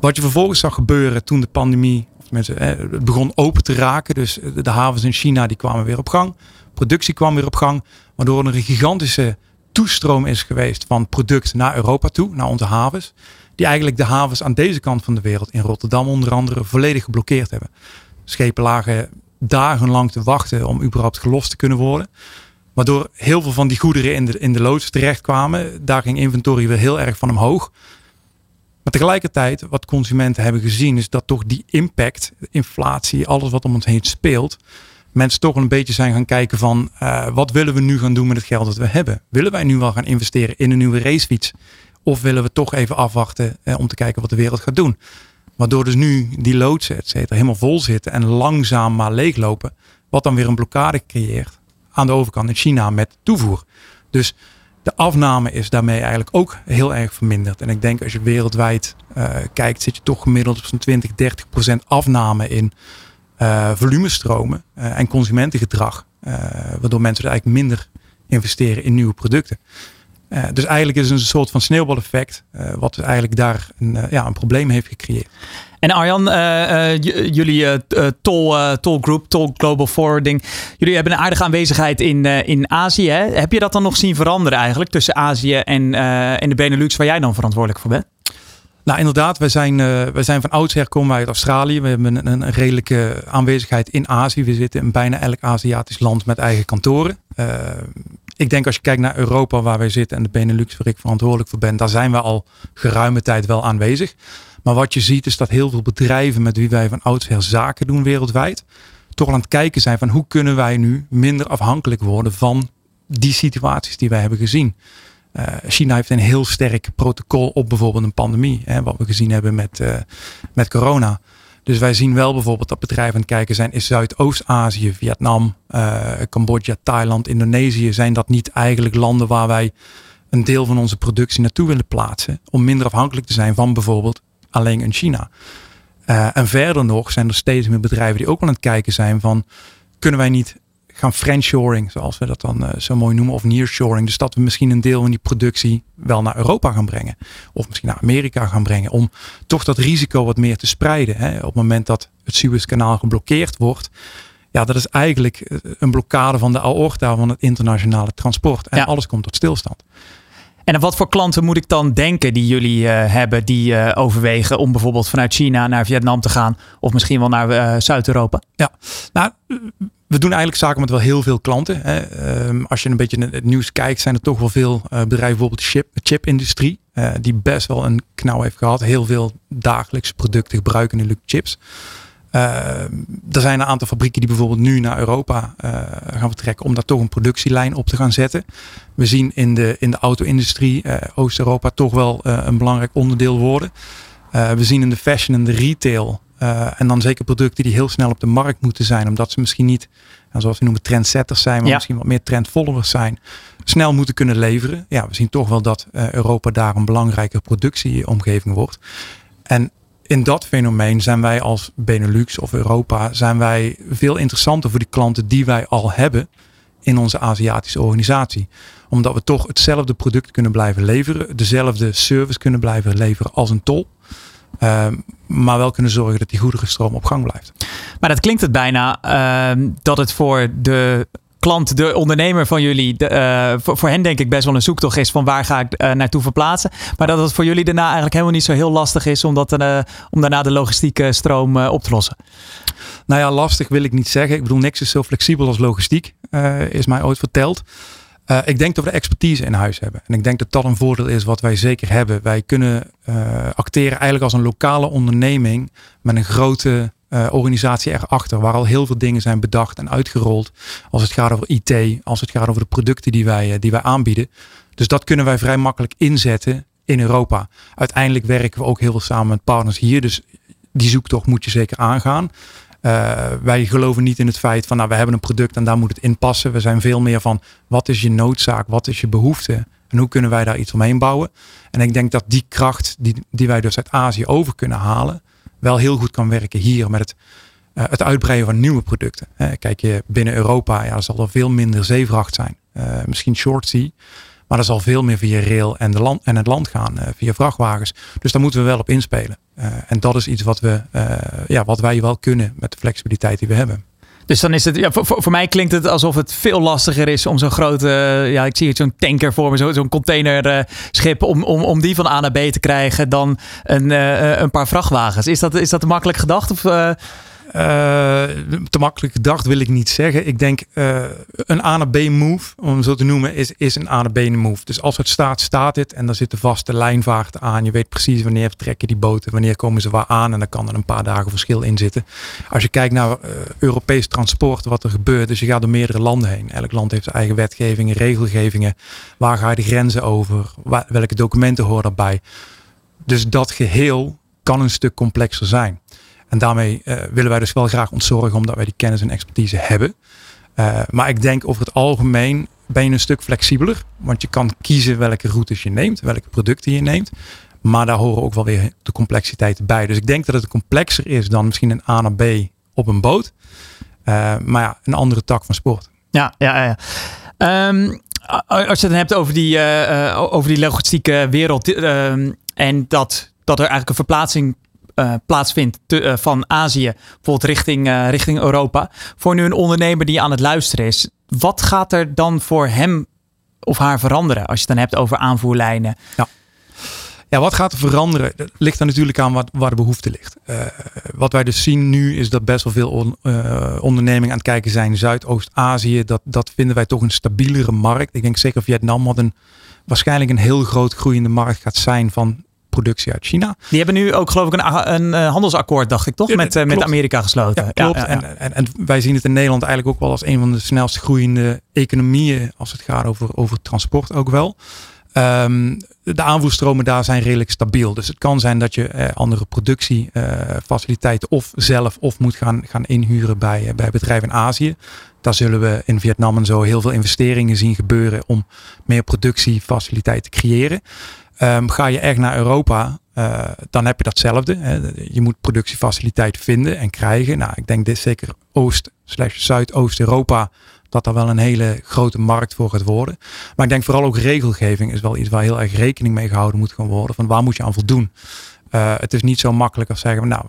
Wat je vervolgens zag gebeuren toen de pandemie, eh, begon open te raken. Dus de havens in China die kwamen weer op gang. Productie kwam weer op gang. Waardoor er een gigantische toestroom is geweest van product naar Europa toe, naar onze havens. Die eigenlijk de havens aan deze kant van de wereld, in Rotterdam onder andere, volledig geblokkeerd hebben. Schepen lagen dagenlang te wachten om überhaupt gelost te kunnen worden. Waardoor heel veel van die goederen in de, in de loods terechtkwamen. Daar ging inventory weer heel erg van omhoog. Maar tegelijkertijd, wat consumenten hebben gezien, is dat toch die impact, inflatie, alles wat om ons heen speelt, mensen toch een beetje zijn gaan kijken van uh, wat willen we nu gaan doen met het geld dat we hebben? Willen wij nu wel gaan investeren in een nieuwe racefiets? Of willen we toch even afwachten uh, om te kijken wat de wereld gaat doen? Waardoor dus nu die loodsen, et cetera, helemaal vol zitten en langzaam maar leeglopen. Wat dan weer een blokkade creëert aan de overkant in China met toevoer. Dus de afname is daarmee eigenlijk ook heel erg verminderd. En ik denk als je wereldwijd uh, kijkt, zit je toch gemiddeld op zo'n 20, 30 procent afname in uh, volumestromen uh, en consumentengedrag. waardoor mensen er eigenlijk minder investeren in nieuwe producten. Uh, dus eigenlijk is het een soort van sneeuwbaleffect, uh, wat eigenlijk daar een, uh, ja, een probleem heeft gecreëerd. En Arjan, jullie Tol, Tol Group, Tol Global Forwarding, jullie hebben een aardige aanwezigheid in, in Azië. Hè? Heb je dat dan nog zien veranderen eigenlijk tussen Azië en, en de Benelux, waar jij dan verantwoordelijk voor bent? Nou, inderdaad, wij zijn, wij zijn van oudsher komen wij uit Australië. We hebben een, een, redelijke aanwezigheid in Azië. We zitten in bijna elk Aziatisch land met eigen kantoren. Ik denk als je kijkt naar Europa waar wij zitten en de Benelux waar ik verantwoordelijk voor ben, daar zijn we al geruime tijd wel aanwezig. Maar wat je ziet is dat heel veel bedrijven met wie wij van oudsher zaken doen wereldwijd, toch aan het kijken zijn van hoe kunnen wij nu minder afhankelijk worden van die situaties die wij hebben gezien. Uh, China heeft een heel sterk protocol op bijvoorbeeld een pandemie, hè, wat we gezien hebben met, uh, met corona. Dus wij zien wel bijvoorbeeld dat bedrijven aan het kijken zijn, is Zuidoost-Azië, Vietnam, uh, Cambodja, Thailand, Indonesië, zijn dat niet eigenlijk landen waar wij een deel van onze productie naartoe willen plaatsen, om minder afhankelijk te zijn van bijvoorbeeld alleen een China. Uh, en verder nog zijn er steeds meer bedrijven die ook aan het kijken zijn van, kunnen wij niet gaan friendshoring, zoals we dat dan uh, zo mooi noemen, of nearshoring. Dus dat we misschien een deel van die productie wel naar Europa gaan brengen. Of misschien naar Amerika gaan brengen. Om toch dat risico wat meer te spreiden. Hè. Op het moment dat het Suezkanaal geblokkeerd wordt. Ja, dat is eigenlijk eh, een blokkade van de aorta van het internationale transport. En ja. alles komt tot stilstand. En wat voor klanten moet ik dan denken die jullie uh, hebben, die uh, overwegen om bijvoorbeeld vanuit China naar Vietnam te gaan of misschien wel naar uh, Zuid-Europa? Ja, nou, we doen eigenlijk zaken met wel heel veel klanten. Hè. Um, als je een beetje het nieuws kijkt, zijn er toch wel veel bedrijven, bijvoorbeeld de chip, chip-industrie, die best wel een knauw heeft gehad. Heel veel dagelijkse producten gebruiken de chips. Uh, er zijn een aantal fabrieken die bijvoorbeeld nu naar Europa uh, gaan vertrekken om daar toch een productielijn op te gaan zetten. We zien in de, in de auto-industrie uh, Oost-Europa toch wel een belangrijk onderdeel worden. we zien in de fashion en de retail en dan zeker producten die heel snel op de markt moeten zijn, omdat ze misschien niet, zoals we noemen, trendsetters zijn, maar misschien wat meer trendfollowers zijn, snel moeten kunnen leveren. Ja, we zien toch wel dat Europa daar een belangrijke productieomgeving wordt. En in dat fenomeen zijn wij als Benelux of Europa zijn wij veel interessanter voor die klanten die wij al hebben in onze Aziatische organisatie. Omdat we toch hetzelfde product kunnen blijven leveren, dezelfde service kunnen blijven leveren als een tol. Uh, maar wel kunnen zorgen dat die goederenstroom op gang blijft. Maar dat klinkt het bijna uh, dat het voor de klant, de ondernemer van jullie, de, uh, voor, hen denk ik best wel een zoektocht is van waar ga ik uh, naartoe verplaatsen. Maar dat het voor jullie daarna eigenlijk helemaal niet zo heel lastig is om, dat, uh, om daarna de logistieke stroom op te lossen. Nou ja, lastig wil ik niet zeggen. Ik bedoel, niks is zo flexibel als logistiek, is mij ooit verteld. ik denk dat we de expertise in huis hebben. En ik denk dat dat een voordeel is wat wij zeker hebben. Wij kunnen acteren eigenlijk als een lokale onderneming met een grote uh, organisatie erachter, waar al heel veel dingen zijn bedacht en uitgerold. Als het gaat over IT, als het gaat over de producten die wij, uh, die wij aanbieden. Dus dat kunnen wij vrij makkelijk inzetten in Europa. Uiteindelijk werken we ook heel veel samen met partners hier. Dus die zoektocht moet je zeker aangaan. Uh, wij geloven niet in het feit van nou, we hebben een product en daar moet het in passen. We zijn veel meer van wat is je noodzaak, wat is je behoefte en hoe kunnen wij daar iets omheen bouwen. En ik denk dat die kracht die, die wij dus uit Azië over kunnen halen, wel heel goed kan werken hier met het, uh, het uitbreiden van nieuwe producten. Uh, kijk je binnen Europa, ja, zal er veel minder zeevracht zijn. Uh, misschien short sea. Maar er zal veel meer via rail en, land, en het land gaan, via vrachtwagens. Dus daar moeten we wel op inspelen. en dat is iets wat, we, ja, wat wij wel kunnen met de flexibiliteit die we hebben. Dus dan is het, ja, voor, voor mij klinkt het alsof het veel lastiger is om zo'n grote, ja, ik zie het zo'n tanker voor me, zo'n containerschip, om, om, om die van A naar B te krijgen dan een, uh, een paar vrachtwagens. Is dat, is dat makkelijk gedacht? Of. Uh, te makkelijk gedacht wil ik niet zeggen. Ik denk uh, een A naar B move, om zo te noemen, is, is een A naar B move. Dus als het staat, staat het. En dan zitten vaste lijnvaarten aan. Je weet precies wanneer trekken die boten, wanneer komen ze waar aan. En dan kan er een paar dagen verschil in zitten. Als je kijkt naar uh, Europees transport, wat er gebeurt. Dus je gaat door meerdere landen heen. Elk land heeft zijn eigen wetgevingen, regelgevingen. Waar ga je de grenzen over? welke documenten horen daarbij? Dus dat geheel kan een stuk complexer zijn. En daarmee uh, willen wij dus wel graag ontzorgen omdat wij die kennis en expertise hebben. Uh, maar ik denk over het algemeen ben je een stuk flexibeler. Want je kan kiezen welke routes je neemt, welke producten je neemt. Maar daar horen ook wel weer de complexiteiten bij. Dus ik denk dat het complexer is dan misschien een A naar B op een boot. Uh, maar ja, een andere tak van sport. Ja, ja, ja. Um, als je het hebt over die, over die logistieke wereld. Uh, en dat, dat er eigenlijk een verplaatsing uh, plaatsvindt te, uh, van Azië, bijvoorbeeld richting, uh, richting Europa. Voor nu een ondernemer die aan het luisteren is. Wat gaat er dan voor hem of haar veranderen als je het dan hebt over aanvoerlijnen? Ja. Ja, wat gaat er veranderen? Dat ligt er natuurlijk aan wat, waar de behoefte ligt. wat wij dus zien nu is dat best wel veel on, ondernemingen aan het kijken zijn. Zuidoost-Azië, dat, dat vinden wij toch een stabielere markt. Ik denk zeker Vietnam wat een waarschijnlijk een heel groot groeiende markt gaat zijn van productie uit China. Die hebben nu ook geloof ik een, een eh, handelsakkoord, dacht ik toch, met, uh, met Amerika gesloten. Ja, klopt. Ja, en, en, en, wij zien het in Nederland eigenlijk ook wel als een van de snelst groeiende economieën als het gaat over, over transport ook wel. Um, de aanvoerstromen daar zijn redelijk stabiel. Dus het kan zijn dat je eh, andere productiefaciliteiten of zelf of moet gaan, gaan inhuren bij, bij bedrijven in Azië. Daar zullen we in Vietnam en zo heel veel investeringen zien gebeuren om meer productiefaciliteiten te creëren. Um, ga je echt naar Europa, uh, dan heb je datzelfde. Hè. Je moet productiefaciliteiten vinden en krijgen. Nou, ik denk dit zeker Oost slash Zuidoost-Europa dat daar wel een hele grote markt voor gaat worden. Maar ik denk vooral ook regelgeving is wel iets waar heel erg rekening mee gehouden moet gaan worden. Van waar moet je aan voldoen? Uh, het is niet zo makkelijk als zeggen, nou,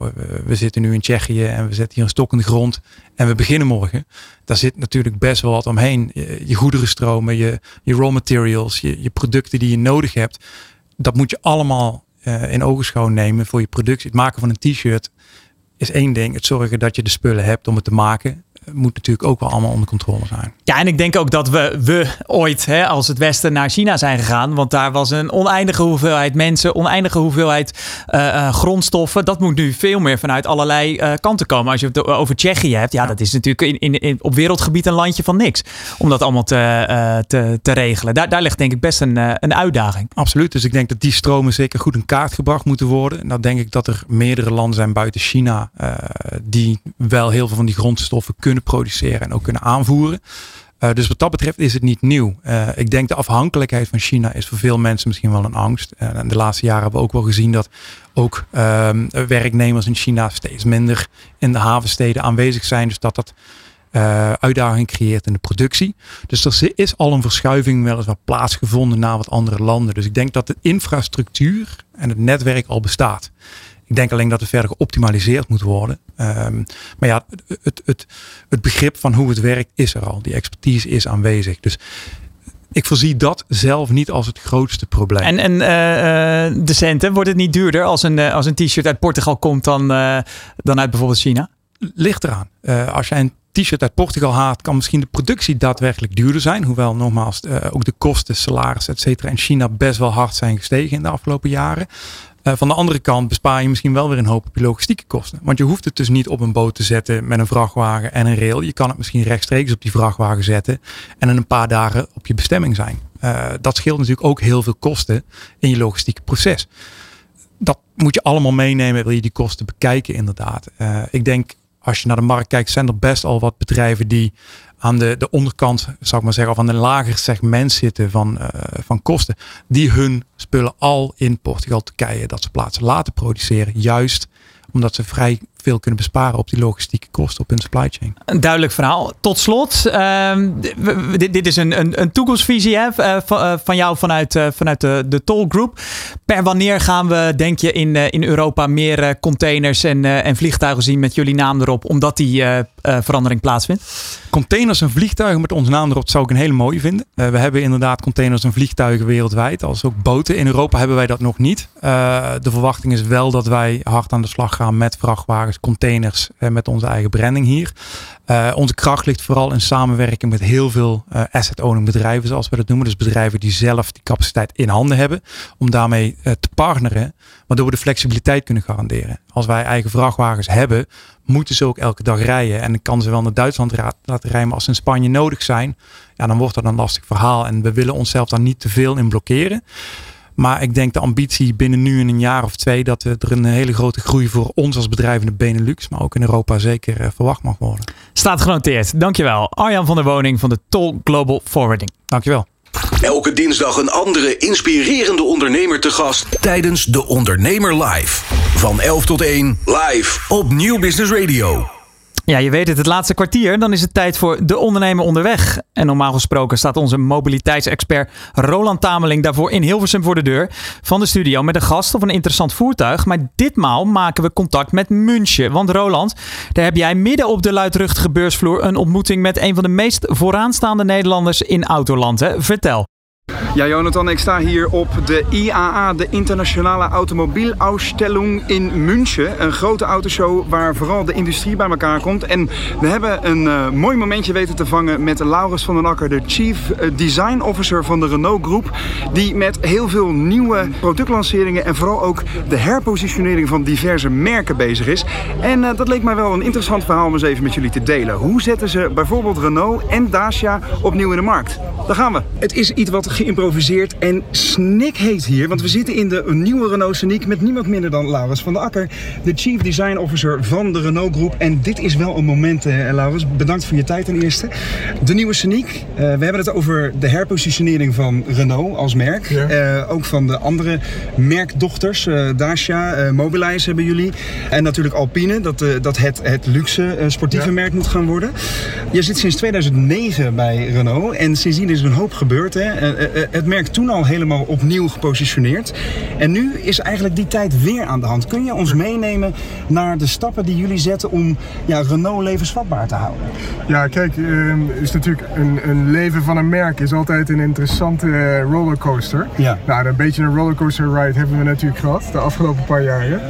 we, zitten nu in Tsjechië en we zetten hier een stok in de grond en we beginnen morgen. Daar zit natuurlijk best wel wat omheen. Je, je goederenstromen, je, je raw materials, je, je producten die je nodig hebt dat moet je allemaal uh, in ogenschouw nemen voor je productie. Het maken van een t-shirt is één ding. Het zorgen dat je de spullen hebt om het te maken. Moet natuurlijk ook wel allemaal onder controle zijn. Ja, en ik denk ook dat we, we ooit hè, als het Westen naar China zijn gegaan. Want daar was een oneindige hoeveelheid mensen, oneindige hoeveelheid uh, grondstoffen. Dat moet nu veel meer vanuit allerlei uh, kanten komen. Als je het over Tsjechië hebt, ja, dat is natuurlijk in, in, op wereldgebied een landje van niks. Om dat allemaal te, te, te regelen. Daar, daar ligt denk ik best een, een uitdaging. Absoluut. Dus ik denk dat die stromen zeker goed in kaart gebracht moeten worden. En dan denk ik dat er meerdere landen zijn buiten China. die wel heel veel van die grondstoffen kunnen produceren en ook kunnen aanvoeren. Uh, dus wat dat betreft is het niet nieuw. Uh, ik denk de afhankelijkheid van China is voor veel mensen misschien wel een angst. Uh, en de laatste jaren hebben we ook wel gezien dat ook ehm, werknemers in China steeds minder in de havensteden aanwezig zijn. Dus dat dat uitdaging creëert in de productie. Dus er is al een verschuiving weliswaar plaatsgevonden naar wat andere landen. Dus ik denk dat de infrastructuur en het netwerk al bestaat. Ik denk alleen dat het verder geoptimaliseerd moet worden. Um, maar ja, het, het, het begrip van hoe het werkt is er al. Die expertise is aanwezig. Dus ik voorzie dat zelf niet als het grootste probleem. En, en uh, de centen, wordt het niet duurder als een, als een t-shirt uit Portugal komt dan, uh, dan uit bijvoorbeeld China? Ligt eraan. Uh, als jij een t-shirt uit Portugal haalt, kan misschien de productie daadwerkelijk duurder zijn. Hoewel nogmaals ook de kosten, salaris, et cetera in China best wel hard zijn gestegen in de afgelopen jaren. Uh, van de andere kant bespaar je misschien wel weer een hoop op je logistieke kosten. Want je hoeft het dus niet op een boot te zetten met een vrachtwagen en een rail. Je kan het misschien rechtstreeks op die vrachtwagen zetten en in een paar dagen op je bestemming zijn. Uh, dat scheelt natuurlijk ook heel veel kosten in je logistieke proces. Dat moet je allemaal meenemen, wil je die kosten bekijken inderdaad. Uh, ik denk als je naar de markt kijkt, zijn er best al wat bedrijven die aan de, de onderkant, zou ik maar zeggen, of aan een lager segment zitten van, uh, van kosten. Die hun spullen al in Portugal, Turkije, dat ze plaatsen laten produceren. Juist omdat ze vrij veel kunnen besparen op die logistieke kosten op hun supply chain. Een duidelijk verhaal. Tot slot, uh, dit, dit, is een, een, een toekomstvisie hè, uh, van, uh, van, jou vanuit, uh, vanuit de, de Toll Group. Per wanneer gaan we, denk je, in, in Europa meer containers en, en vliegtuigen zien met jullie naam erop, omdat die verandering plaatsvindt? Containers en vliegtuigen met onze naam erop zou ik een hele mooie vinden. we hebben inderdaad containers en vliegtuigen wereldwijd, als ook boten. In Europa hebben wij dat nog niet. de verwachting is wel dat wij hard aan de slag gaan met vrachtwagens containers met onze eigen branding hier. Uh, onze kracht ligt vooral in samenwerking met heel veel uh, asset-owning bedrijven, zoals we dat noemen. Dus bedrijven die zelf die capaciteit in handen hebben, om daarmee te partneren, waardoor we de flexibiliteit kunnen garanderen. Als wij eigen vrachtwagens hebben, moeten ze ook elke dag rijden. En dan kan ze wel naar Duitsland laten rijden, maar als ze in Spanje nodig zijn, ja, dan wordt dat een lastig verhaal. En we willen onszelf daar niet te veel in blokkeren. Maar ik denk de ambitie binnen nu in een jaar of twee dat er een hele grote groei voor ons als bedrijf in de Benelux, maar ook in Europa zeker eh, verwacht mag worden. Staat genoteerd. Dankjewel. Arjan van der Woning van de Toll Global Forwarding. Dankjewel. Elke dinsdag een andere inspirerende ondernemer te gast tijdens De Ondernemer Live. Van 11 tot 1 live op Nieuw Business Radio. Ja, je weet het, het laatste kwartier, dan is het tijd voor de ondernemer onderweg. En normaal gesproken staat onze mobiliteitsexpert Roland Tameling daarvoor in Hilversum voor de deur van de studio met een gast of een interessant voertuig. Maar ditmaal maken we contact met München. Want Roland, daar heb jij midden op de luidruchtige beursvloer een ontmoeting met een van de meest vooraanstaande Nederlanders in Autoland. Hè? Vertel. Ja, Jonathan, ik sta hier op de IAA, de Internationale Automobielausstellung in München. Een grote autoshow waar vooral de industrie bij elkaar komt. En we hebben een uh, mooi momentje weten te vangen met Laurens van den Akker, de Chief eh, Design Officer van de Renault Groep. Die met heel veel nieuwe productlanceringen en vooral ook de herpositionering van diverse merken bezig is. En uh, dat leek mij wel een interessant verhaal om eens even met jullie te delen. Hoe zetten ze bijvoorbeeld Renault en Dacia opnieuw in de markt? Daar gaan we. Het is iets wat geïmproviseerd en snikheet hier. Want we zitten in de nieuwe Renault Scenic met niemand minder dan Laurens van der Akker. De Chief Design Officer van de Renault Groep. En dit is wel een moment, eh, Laurens. Bedankt voor je tijd ten eerste. De nieuwe Scenic. Uh, we hebben het over de herpositionering van Renault als merk. Ja. Uh, ook van de andere merkdochters. Uh, Dacia, Mobilize hebben jullie. En natuurlijk Alpine. Dat, dat het, het luxe sportieve ja. merk moet gaan worden. Je zit sinds 2009 bij Renault. En sindsdien is er een hoop gebeurd. Hè? Eh, het merk toen al helemaal opnieuw gepositioneerd. En nu is eigenlijk die tijd weer aan de hand. Kun je ons meenemen naar de stappen die jullie zetten om ja, Renault levensvatbaar te houden? Ja, kijk, uh, is natuurlijk een, een, leven van een merk is altijd een interessante uh, rollercoaster. Ja. Nou, een beetje een rollercoaster ride hebben we natuurlijk gehad de afgelopen paar jaren.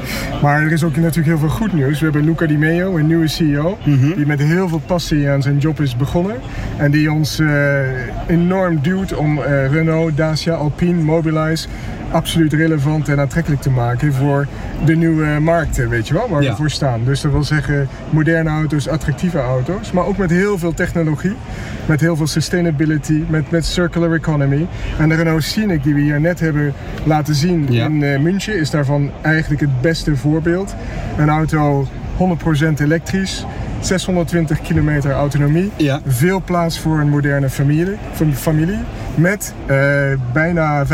Maar er is ook natuurlijk heel veel goed nieuws. We hebben Luca Di Meo, een nieuwe CEO, Mhm. die met heel veel passie aan zijn job is begonnen. En die ons uh, enorm duwt om uh, Renault, Dacia, Alpine, Mobilize absoluut relevant en aantrekkelijk te maken voor de nieuwe markten, weet je wel, waar Ja. we voor staan. Dus dat wil zeggen moderne auto's, attractieve auto's, maar ook met heel veel technologie, met heel veel sustainability, met, met circular economy. En de Renault Scenic die we hier net hebben laten zien Ja. in uh, München is daarvan eigenlijk het beste voorbeeld. Een auto 100% elektrisch. 620 kilometer autonomie. Ja. Veel plaats voor een moderne familie. fam- familie met uh, bijna 25%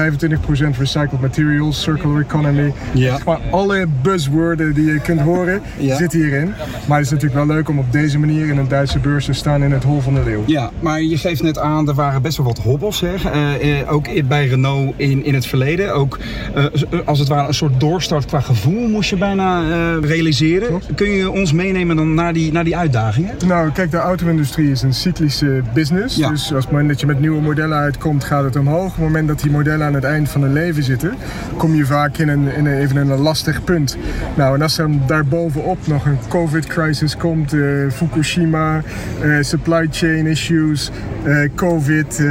recycled materials, circular economy. Ja. Zeg maar alle buzzwoorden die je kunt horen Ja. zitten hierin. Maar het is natuurlijk wel leuk om op deze manier in een Duitse beurs te staan in het hol van de leeuw. Ja, maar je geeft net aan, er waren best wel wat hobbels, zeg. Eh, eh, ook bij Renault in, in het verleden. Ook eh, eh, als het ware een soort doorstart qua gevoel moest je bijna eh, realiseren. Kun je ons meenemen dan naar die, naar die uitdagingen? Nou, kijk, de auto-industrie is een cyclische business. Ja. Dus als het moment dat je met nieuwe modellen uitkomt, gaat het omhoog. Op het moment dat die modellen aan het eind van hun leven zitten, kom je vaak in een, in een, even een lastig punt. Nou, en als er daarbovenop nog een COVID-crisis komt, eh, Fukushima, eh, supply chain issues, eh, COVID,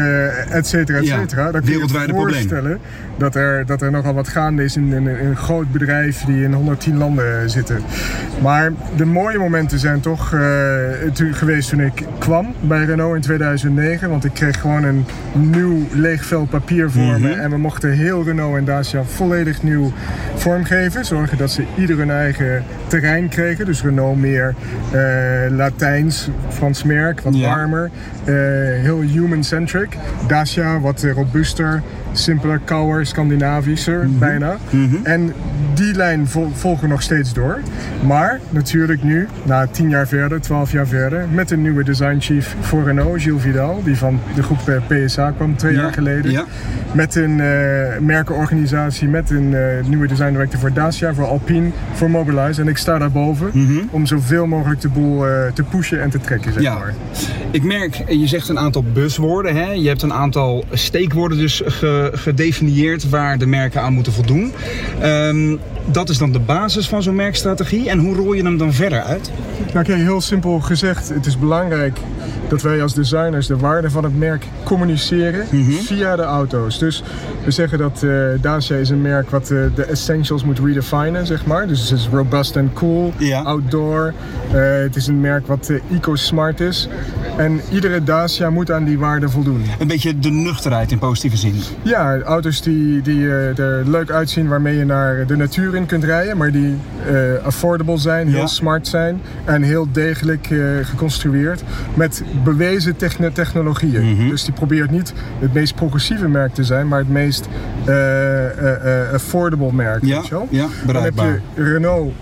et cetera, et Ja, cetera. Dan kun je je wereldwijde problemen. Dat er, dat er nogal wat gaande is in, in, in een groot bedrijf die in 110 landen zitten. Maar de mooie momenten zijn toch eh, tu- geweest toen ik kwam bij Renault in 2009. Want ik kreeg gewoon een nieuw leeg vel papier voor me. En we mochten heel Renault en Dacia volledig nieuw vormgeven. Zorgen dat ze ieder hun eigen terrein kregen. Dus Renault meer eh, Latijns, Frans merk, wat Ja. warmer. eh, heel human-centric. Dacia wat eh, robuuster, simpeler, kouder, Scandinavischer bijna. En die lijn vol- volgen we nog steeds door. Maar natuurlijk nu, na 10 jaar verder, 12 jaar verder, met een nieuwe design chief voor Renault, Gilles Vidal, die van de groep eh, PSA kwam twee Ja, jaar geleden. ja. Met een eh, merkenorganisatie, met een eh, nieuwe design director voor Dacia, voor Alpine, voor Mobilize. En ik sta daarboven om zoveel mogelijk de boel eh, te pushen en te trekken, zeg Ja. maar. Ik merk, je zegt een aantal buswoorden. Hè? Je hebt een aantal steekwoorden dus ge- gedefinieerd waar de merken aan moeten voldoen. Ehm, dat is dan de basis van zo'n merkstrategie. En hoe rol je hem dan verder uit? Nou kijk, heel simpel gezegd, het is belangrijk dat wij als designers de waarde van het merk communiceren via de auto's. Dus we zeggen dat eh, Dacia is een merk wat eh, de essentials moet redefinen, zeg maar. Dus het is robust en cool, Ja. outdoor. Eh, het is een merk wat eco-smart is. En iedere Dacia moet aan die waarde voldoen. Een beetje de nuchterheid in positieve zin. Ja, auto's die, die er leuk uitzien waarmee je naar de natuur in kunt rijden, maar die affordable zijn, heel Ja. smart zijn en heel degelijk geconstrueerd met bewezen technologieën. Mhm. Dus die probeert niet het meest progressieve merk te zijn, maar het meest eh, eh, eh, affordable merk. Ja, weet je wel? ja, Dan heb bereikbaar. je Renault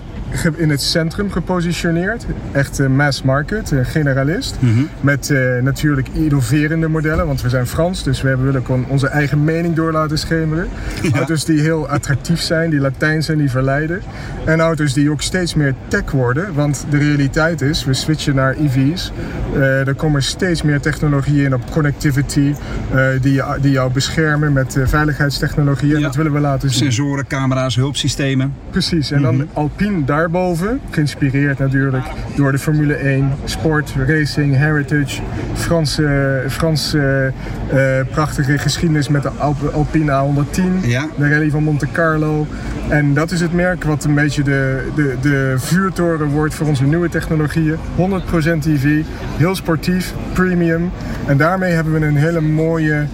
in het centrum gepositioneerd. Echt mass market, generalist. Mhm. Met eh, natuurlijk innoverende modellen, want we zijn Frans, dus we hebben- willen gewoon onze eigen mening door laten schemeren. Auto's die heel attractief zijn, die Latijn zijn, die verleiden. En auto's die ook steeds meer tech worden, want de realiteit is, we switchen naar EV's. Eh, er komen steeds meer technologieën in op connectivity, eh, die, die jou beschermen met veiligheidstechnologieën. En Ja. dat willen we laten zien. Sensoren, camera's, hulpsystemen. Precies, en dan Alpine daarboven, geïnspireerd natuurlijk door de Formule 1, sport, racing, heritage, Franse, Franse eh, prachtige geschiedenis met de Alp- Alpine A110, Ja. de rally van Monte Carlo. En dat is het merk wat een beetje de, de, de vuurtoren wordt voor onze nieuwe technologieën. 100% EV, heel sportief, premium. En daarmee hebben we een hele mooie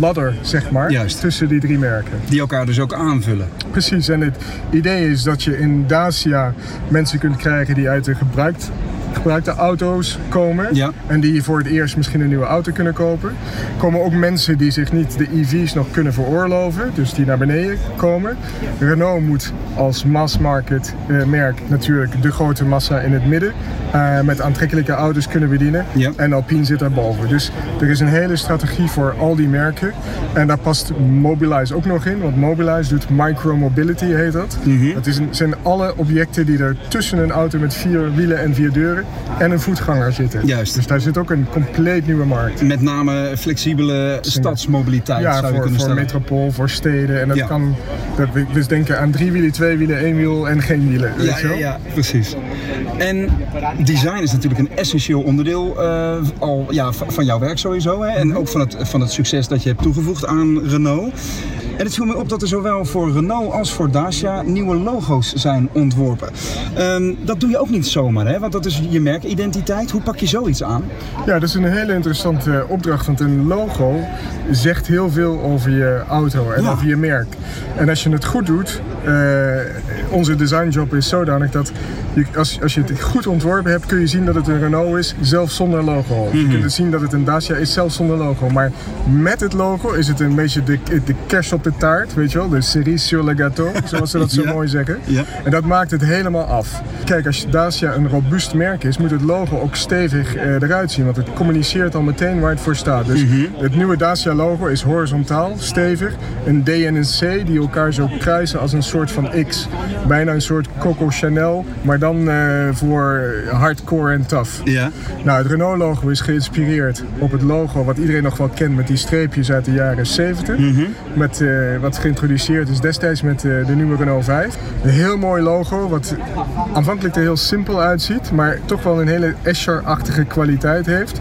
ladder, zeg maar, Juist. tussen die drie merken. Die elkaar dus ook aanvullen. Precies, en het idee is dat je in Dacia mensen kunt krijgen die uit een gebruikt gebruikte auto's komen. Ja. En die voor het eerst misschien een nieuwe auto kunnen kopen. Komen ook mensen die zich niet de EV's nog kunnen veroorloven. Dus die naar beneden komen. Renault moet als mass market eh, merk natuurlijk de grote massa in het midden. eh, met aantrekkelijke auto's kunnen bedienen. Ja. En Alpine zit daarboven. Dus er is een hele strategie voor al die merken. En daar past Mobilize ook nog in. Want Mobilize doet micromobility, heet dat. Mhm. Dat is een, zijn alle objecten die er tussen een auto met vier wielen en vier deuren en een voetganger zitten. Juist. Dus daar zit ook een compleet nieuwe markt. Met name flexibele stadsmobiliteit Ja, zou je voor, kunnen voor stellen. metropool, voor steden. En dat Ja. kan, dat, dus denken aan drie wielen, twee wielen, één wiel en geen wielen. Ja, ja, ja, precies. En design is natuurlijk een essentieel onderdeel eh, al, ja, van jouw werk sowieso. Hè? Mhm. En ook van het, van het succes dat je hebt toegevoegd aan Renault. En het viel me op dat er zowel voor Renault als voor Dacia nieuwe logo's zijn ontworpen. Ehm, dat doe je ook niet zomaar, hè? want dat is je merkidentiteit. Hoe pak je zoiets aan? Ja, dat is een hele interessante opdracht. Want een logo zegt heel veel over je auto en Ja. over je merk. En als je het goed doet, eh, onze designjob is zodanig dat je, als, als je het goed ontworpen hebt, kun je zien dat het een Renault is, zelfs zonder logo. Je kunt het zien dat het een Dacia is, zelfs zonder logo. Maar met het logo is het een beetje de, de kers op de taart, weet je wel? De cerise sur le gâteau, zoals ze dat zo Ja. mooi zeggen. Ja. En dat maakt het helemaal af. Kijk, als Dacia een robuust merk is, moet het logo ook stevig eh, eruit zien. Want het communiceert al meteen waar het voor staat. Dus het nieuwe Dacia logo is horizontaal, stevig. Een D en een C die elkaar zo kruisen als een soort van X. Bijna een soort Coco Chanel, maar dan eh, voor hardcore en tough. Ja. Nou, het Renault logo is geïnspireerd op het logo wat iedereen nog wel kent met die streepjes uit de jaren 70. Met, eh, wat geïntroduceerd is destijds met eh, de nieuwe Renault 5. Een heel mooi logo, wat aanvankelijk er heel simpel uitziet, maar toch wel een hele Escher-achtige kwaliteit heeft.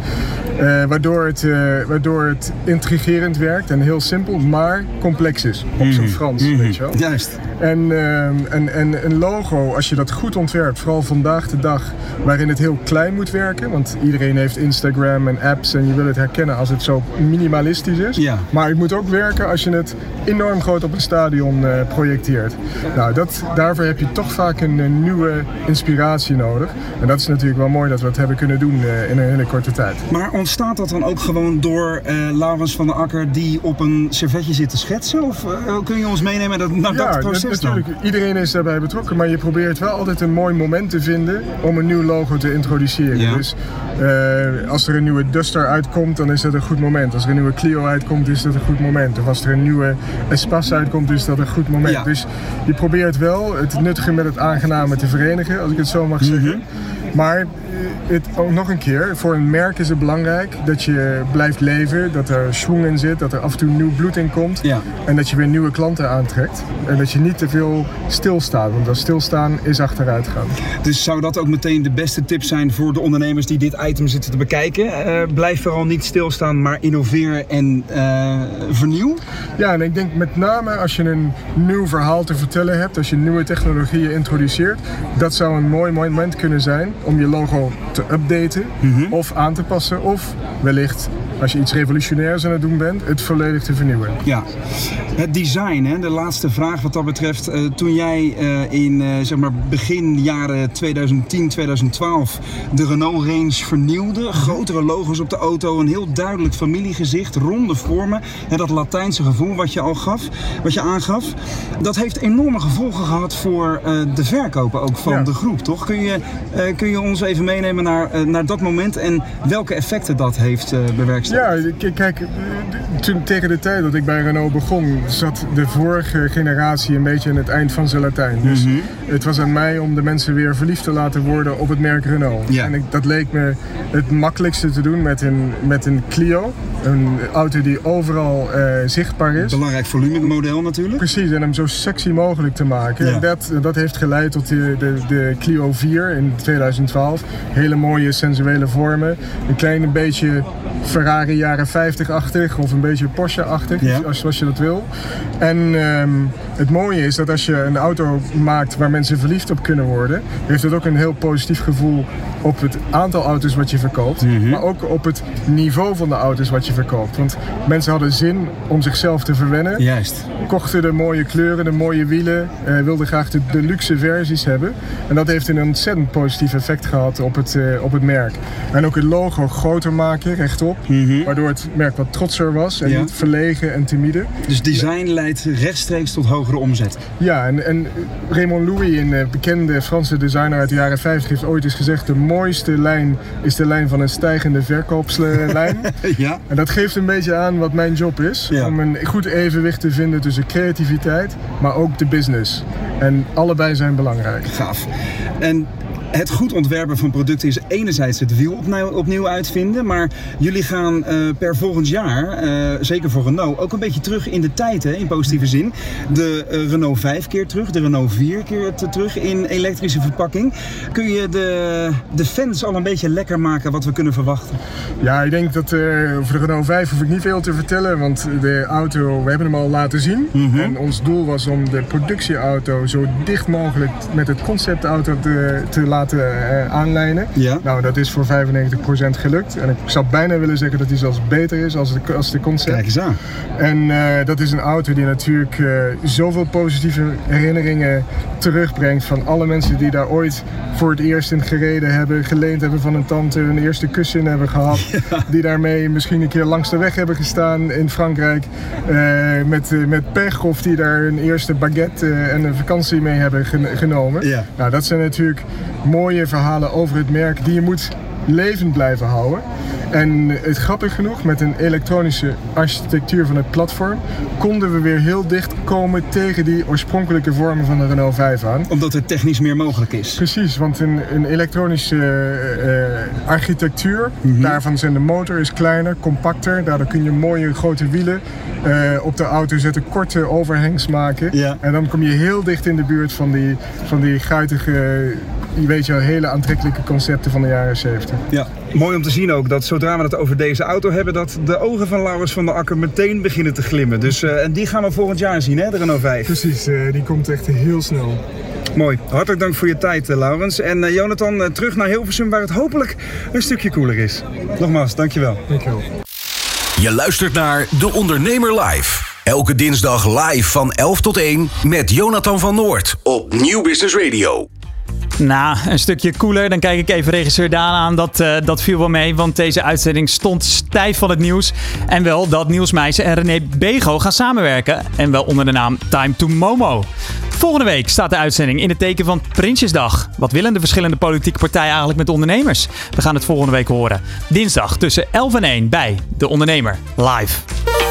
Waardoor, het, waardoor het intrigerend werkt en heel simpel, maar complex is. Op zijn Frans, weet je wel. Juist. En, ehm, en, en een logo, als je dat goed ontwerpt, vooral vandaag de dag, waarin het heel klein moet werken. Want iedereen heeft Instagram en apps en je wil het herkennen als het zo minimalistisch is. Ja. Maar het moet ook werken als je het enorm groot op een stadion eh, projecteert. Nou, dat, daarvoor heb je toch vaak een, nieuwe inspiratie nodig. En dat is natuurlijk wel mooi dat we dat hebben kunnen doen eh, in een hele korte tijd. Maar ontstaat dat dan ook gewoon door eh Laurens van der Akker die op een servetje zit te schetsen? Of kun je ons meenemen naar dat, naar dat Ja, dan? natuurlijk. Iedereen is daarbij betrokken, maar je probeert wel altijd een mooi moment te vinden om een nieuw logo te introduceren. Ja. Dus eh, als er een nieuwe Duster uitkomt, dan is dat een goed moment. Als er een nieuwe Clio uitkomt, is dat een goed moment. Of als er een nieuwe Espace uitkomt, is dat een goed moment. Ja. Dus je probeert wel het nuttige met het aangename te verenigen, als ik het zo mag zeggen. Mhm. Maar eh, het, ook nog een keer, voor een merk is het belangrijk dat je blijft leven, dat er schwung in zit, dat er af en toe nieuw bloed in komt. Ja. En dat je weer nieuwe klanten aantrekt. En dat je niet te veel stilstaat, want dat stilstaan is achteruit gaan. Dus zou dat ook meteen de beste tip zijn voor de ondernemers die dit item zitten te bekijken? Eh, blijf vooral niet stilstaan, maar innoveer en eh, vernieuw. Ja, en ik denk met name als je een nieuw verhaal te vertellen hebt, als je nieuwe technologieën introduceert, dat zou een mooi moment kunnen zijn om je logo te updaten of aan te passen. Of wellicht, als je iets revolutionairs aan het doen bent, het volledig te vernieuwen. Ja, het design, hè, de laatste vraag wat dat betreft. Eh, toen jij eh, in eh, zeg maar begin jaren 2010, 2012 de Renault range vernieuwde, grotere logo's op de auto, een heel duidelijk familiegezicht, ronde vormen, hè, dat Latijnse gevoel wat je al gaf, wat je aangaf, dat heeft enorme gevolgen gehad voor de verkopen ook van Ja. de groep, toch? Kun je, kun je ons even meenemen naar, naar dat moment en welke effecten dat heeft bewerkstelligd? Ja, kijk, eh, toen, tegen de tijd dat ik bij Renault begon, zat de vorige generatie een beetje aan het eind van zijn Latijn. Dus Mhm. het was aan mij om de mensen weer verliefd te laten worden op het merk Renault. Ja. En ik, dat leek me het makkelijkste te doen met een, met een Clio. Een auto die overal eh, zichtbaar is. Belangrijk volumemodel natuurlijk. Precies, en hem zo sexy mogelijk te maken. Ja. En dat, dat heeft geleid tot de, de, de Clio 4 in 2012. Hele mooie sensuele vormen. Een klein beetje Ferrari jaren 50-achtig of een beetje Porsche-achtig, Ja. als, zoals je dat wil. En ehm, het mooie is dat als je een auto maakt waar mensen verliefd op kunnen worden, heeft het ook een heel positief gevoel op het aantal auto's wat je verkoopt, Mhm. maar ook op het niveau van de auto's wat je verkoopt. Want mensen hadden zin om zichzelf te verwennen Juist. kochten de mooie kleuren, de mooie wielen, eh, wilden graag de, de luxe versies hebben. En dat heeft een ontzettend positief effect gehad op het, eh, op het merk. En ook het logo groter maken, rechtop, waardoor het merk wat trotser was en Mhm. Ja. niet verlegen en timide. Dus design leidt rechtstreeks tot hogere omzet. Ja, en, en Raymond Louis, een eh, bekende Franse designer uit de jaren 50, heeft ooit eens gezegd: de mooiste lijn is de lijn van een stijgende verkoopslijn. Ja. En dat geeft een beetje aan wat mijn job is. Ja. Om een goed evenwicht te vinden tussen creativiteit, maar ook de business. En allebei zijn belangrijk. Gaaf. En het goed ontwerpen van producten is enerzijds het wiel opnieuw, opnieuw uitvinden. Maar jullie gaan eh, per volgend jaar, eh, zeker voor Renault, ook een beetje terug in de tijd, hè, in positieve zin. De eh, Renault 5 keer terug, de Renault 4 keer te- terug in elektrische verpakking. Kun je de, de fans al een beetje lekker maken wat we kunnen verwachten? Ja, ik denk dat over de Renault 5 hoef ik niet veel te vertellen, want de auto, we hebben hem al laten zien. Mhm. En ons doel was om de productieauto zo dicht mogelijk met het conceptauto te, te laten eh, aanlijnen. Ja. Nou, dat is voor 95% gelukt. En ik zou bijna willen zeggen dat die zelfs beter is als de, als de concept. Kijk eens aan. En eh, dat is een auto die natuurlijk eh, zoveel positieve herinneringen terugbrengt van alle mensen die daar ooit voor het eerst in gereden hebben, geleend hebben van een tante, hun eerste kus in hebben gehad. Die daarmee misschien een keer langs de weg hebben gestaan in Frankrijk met, met pech of die daar een eerste baguette en een vakantie mee hebben gen- genomen. Ja. Nou, dat zijn natuurlijk mooie verhalen over het merk die je moet levend blijven houden. En het grappig genoeg, met een elektronische architectuur van het platform, konden we weer heel dicht komen tegen die oorspronkelijke vormen van de Renault 5 aan. Omdat er technisch meer mogelijk is. Precies, want een, een elektronische eh, eh, architectuur, daarvan zijn de motor is kleiner, compacter. Daardoor kun je mooie grote wielen eh, op de auto zetten, korte overhangs maken. Ja. En dan kom je heel dicht in de buurt van die, van die guitige, weet je wel, hele aantrekkelijke concepten van de jaren 70. Ja, mooi om te zien ook dat zodra we het over deze auto hebben, dat de ogen van Laurens van der Akker meteen beginnen te glimmen. Dus, eh, en die gaan we volgend jaar zien, hè, de Renault 5. Precies, eh, die komt echt heel snel. Mooi. Hartelijk dank voor je tijd, eh, Laurens. En eh, Jonathan, terug naar Hilversum, waar het hopelijk een stukje koeler is. Nogmaals, dankjewel. Dankjewel. Je luistert naar De Ondernemer Live. Elke dinsdag live van 11 tot 1 met Jonathan van Noord op Nieuw Business Radio. Nou, een stukje cooler. Dan kijk ik even regisseur Daan aan. Dat, eh, dat viel wel mee, want deze uitzending stond stijf van het nieuws. En wel dat Niels Meijsen en René Bego gaan samenwerken. En wel onder de naam Time to Momo. Volgende week staat de uitzending in het teken van Prinsjesdag. Wat willen de verschillende politieke partijen eigenlijk met ondernemers? We gaan het volgende week horen. Dinsdag tussen 11 en 1 bij De Ondernemer live.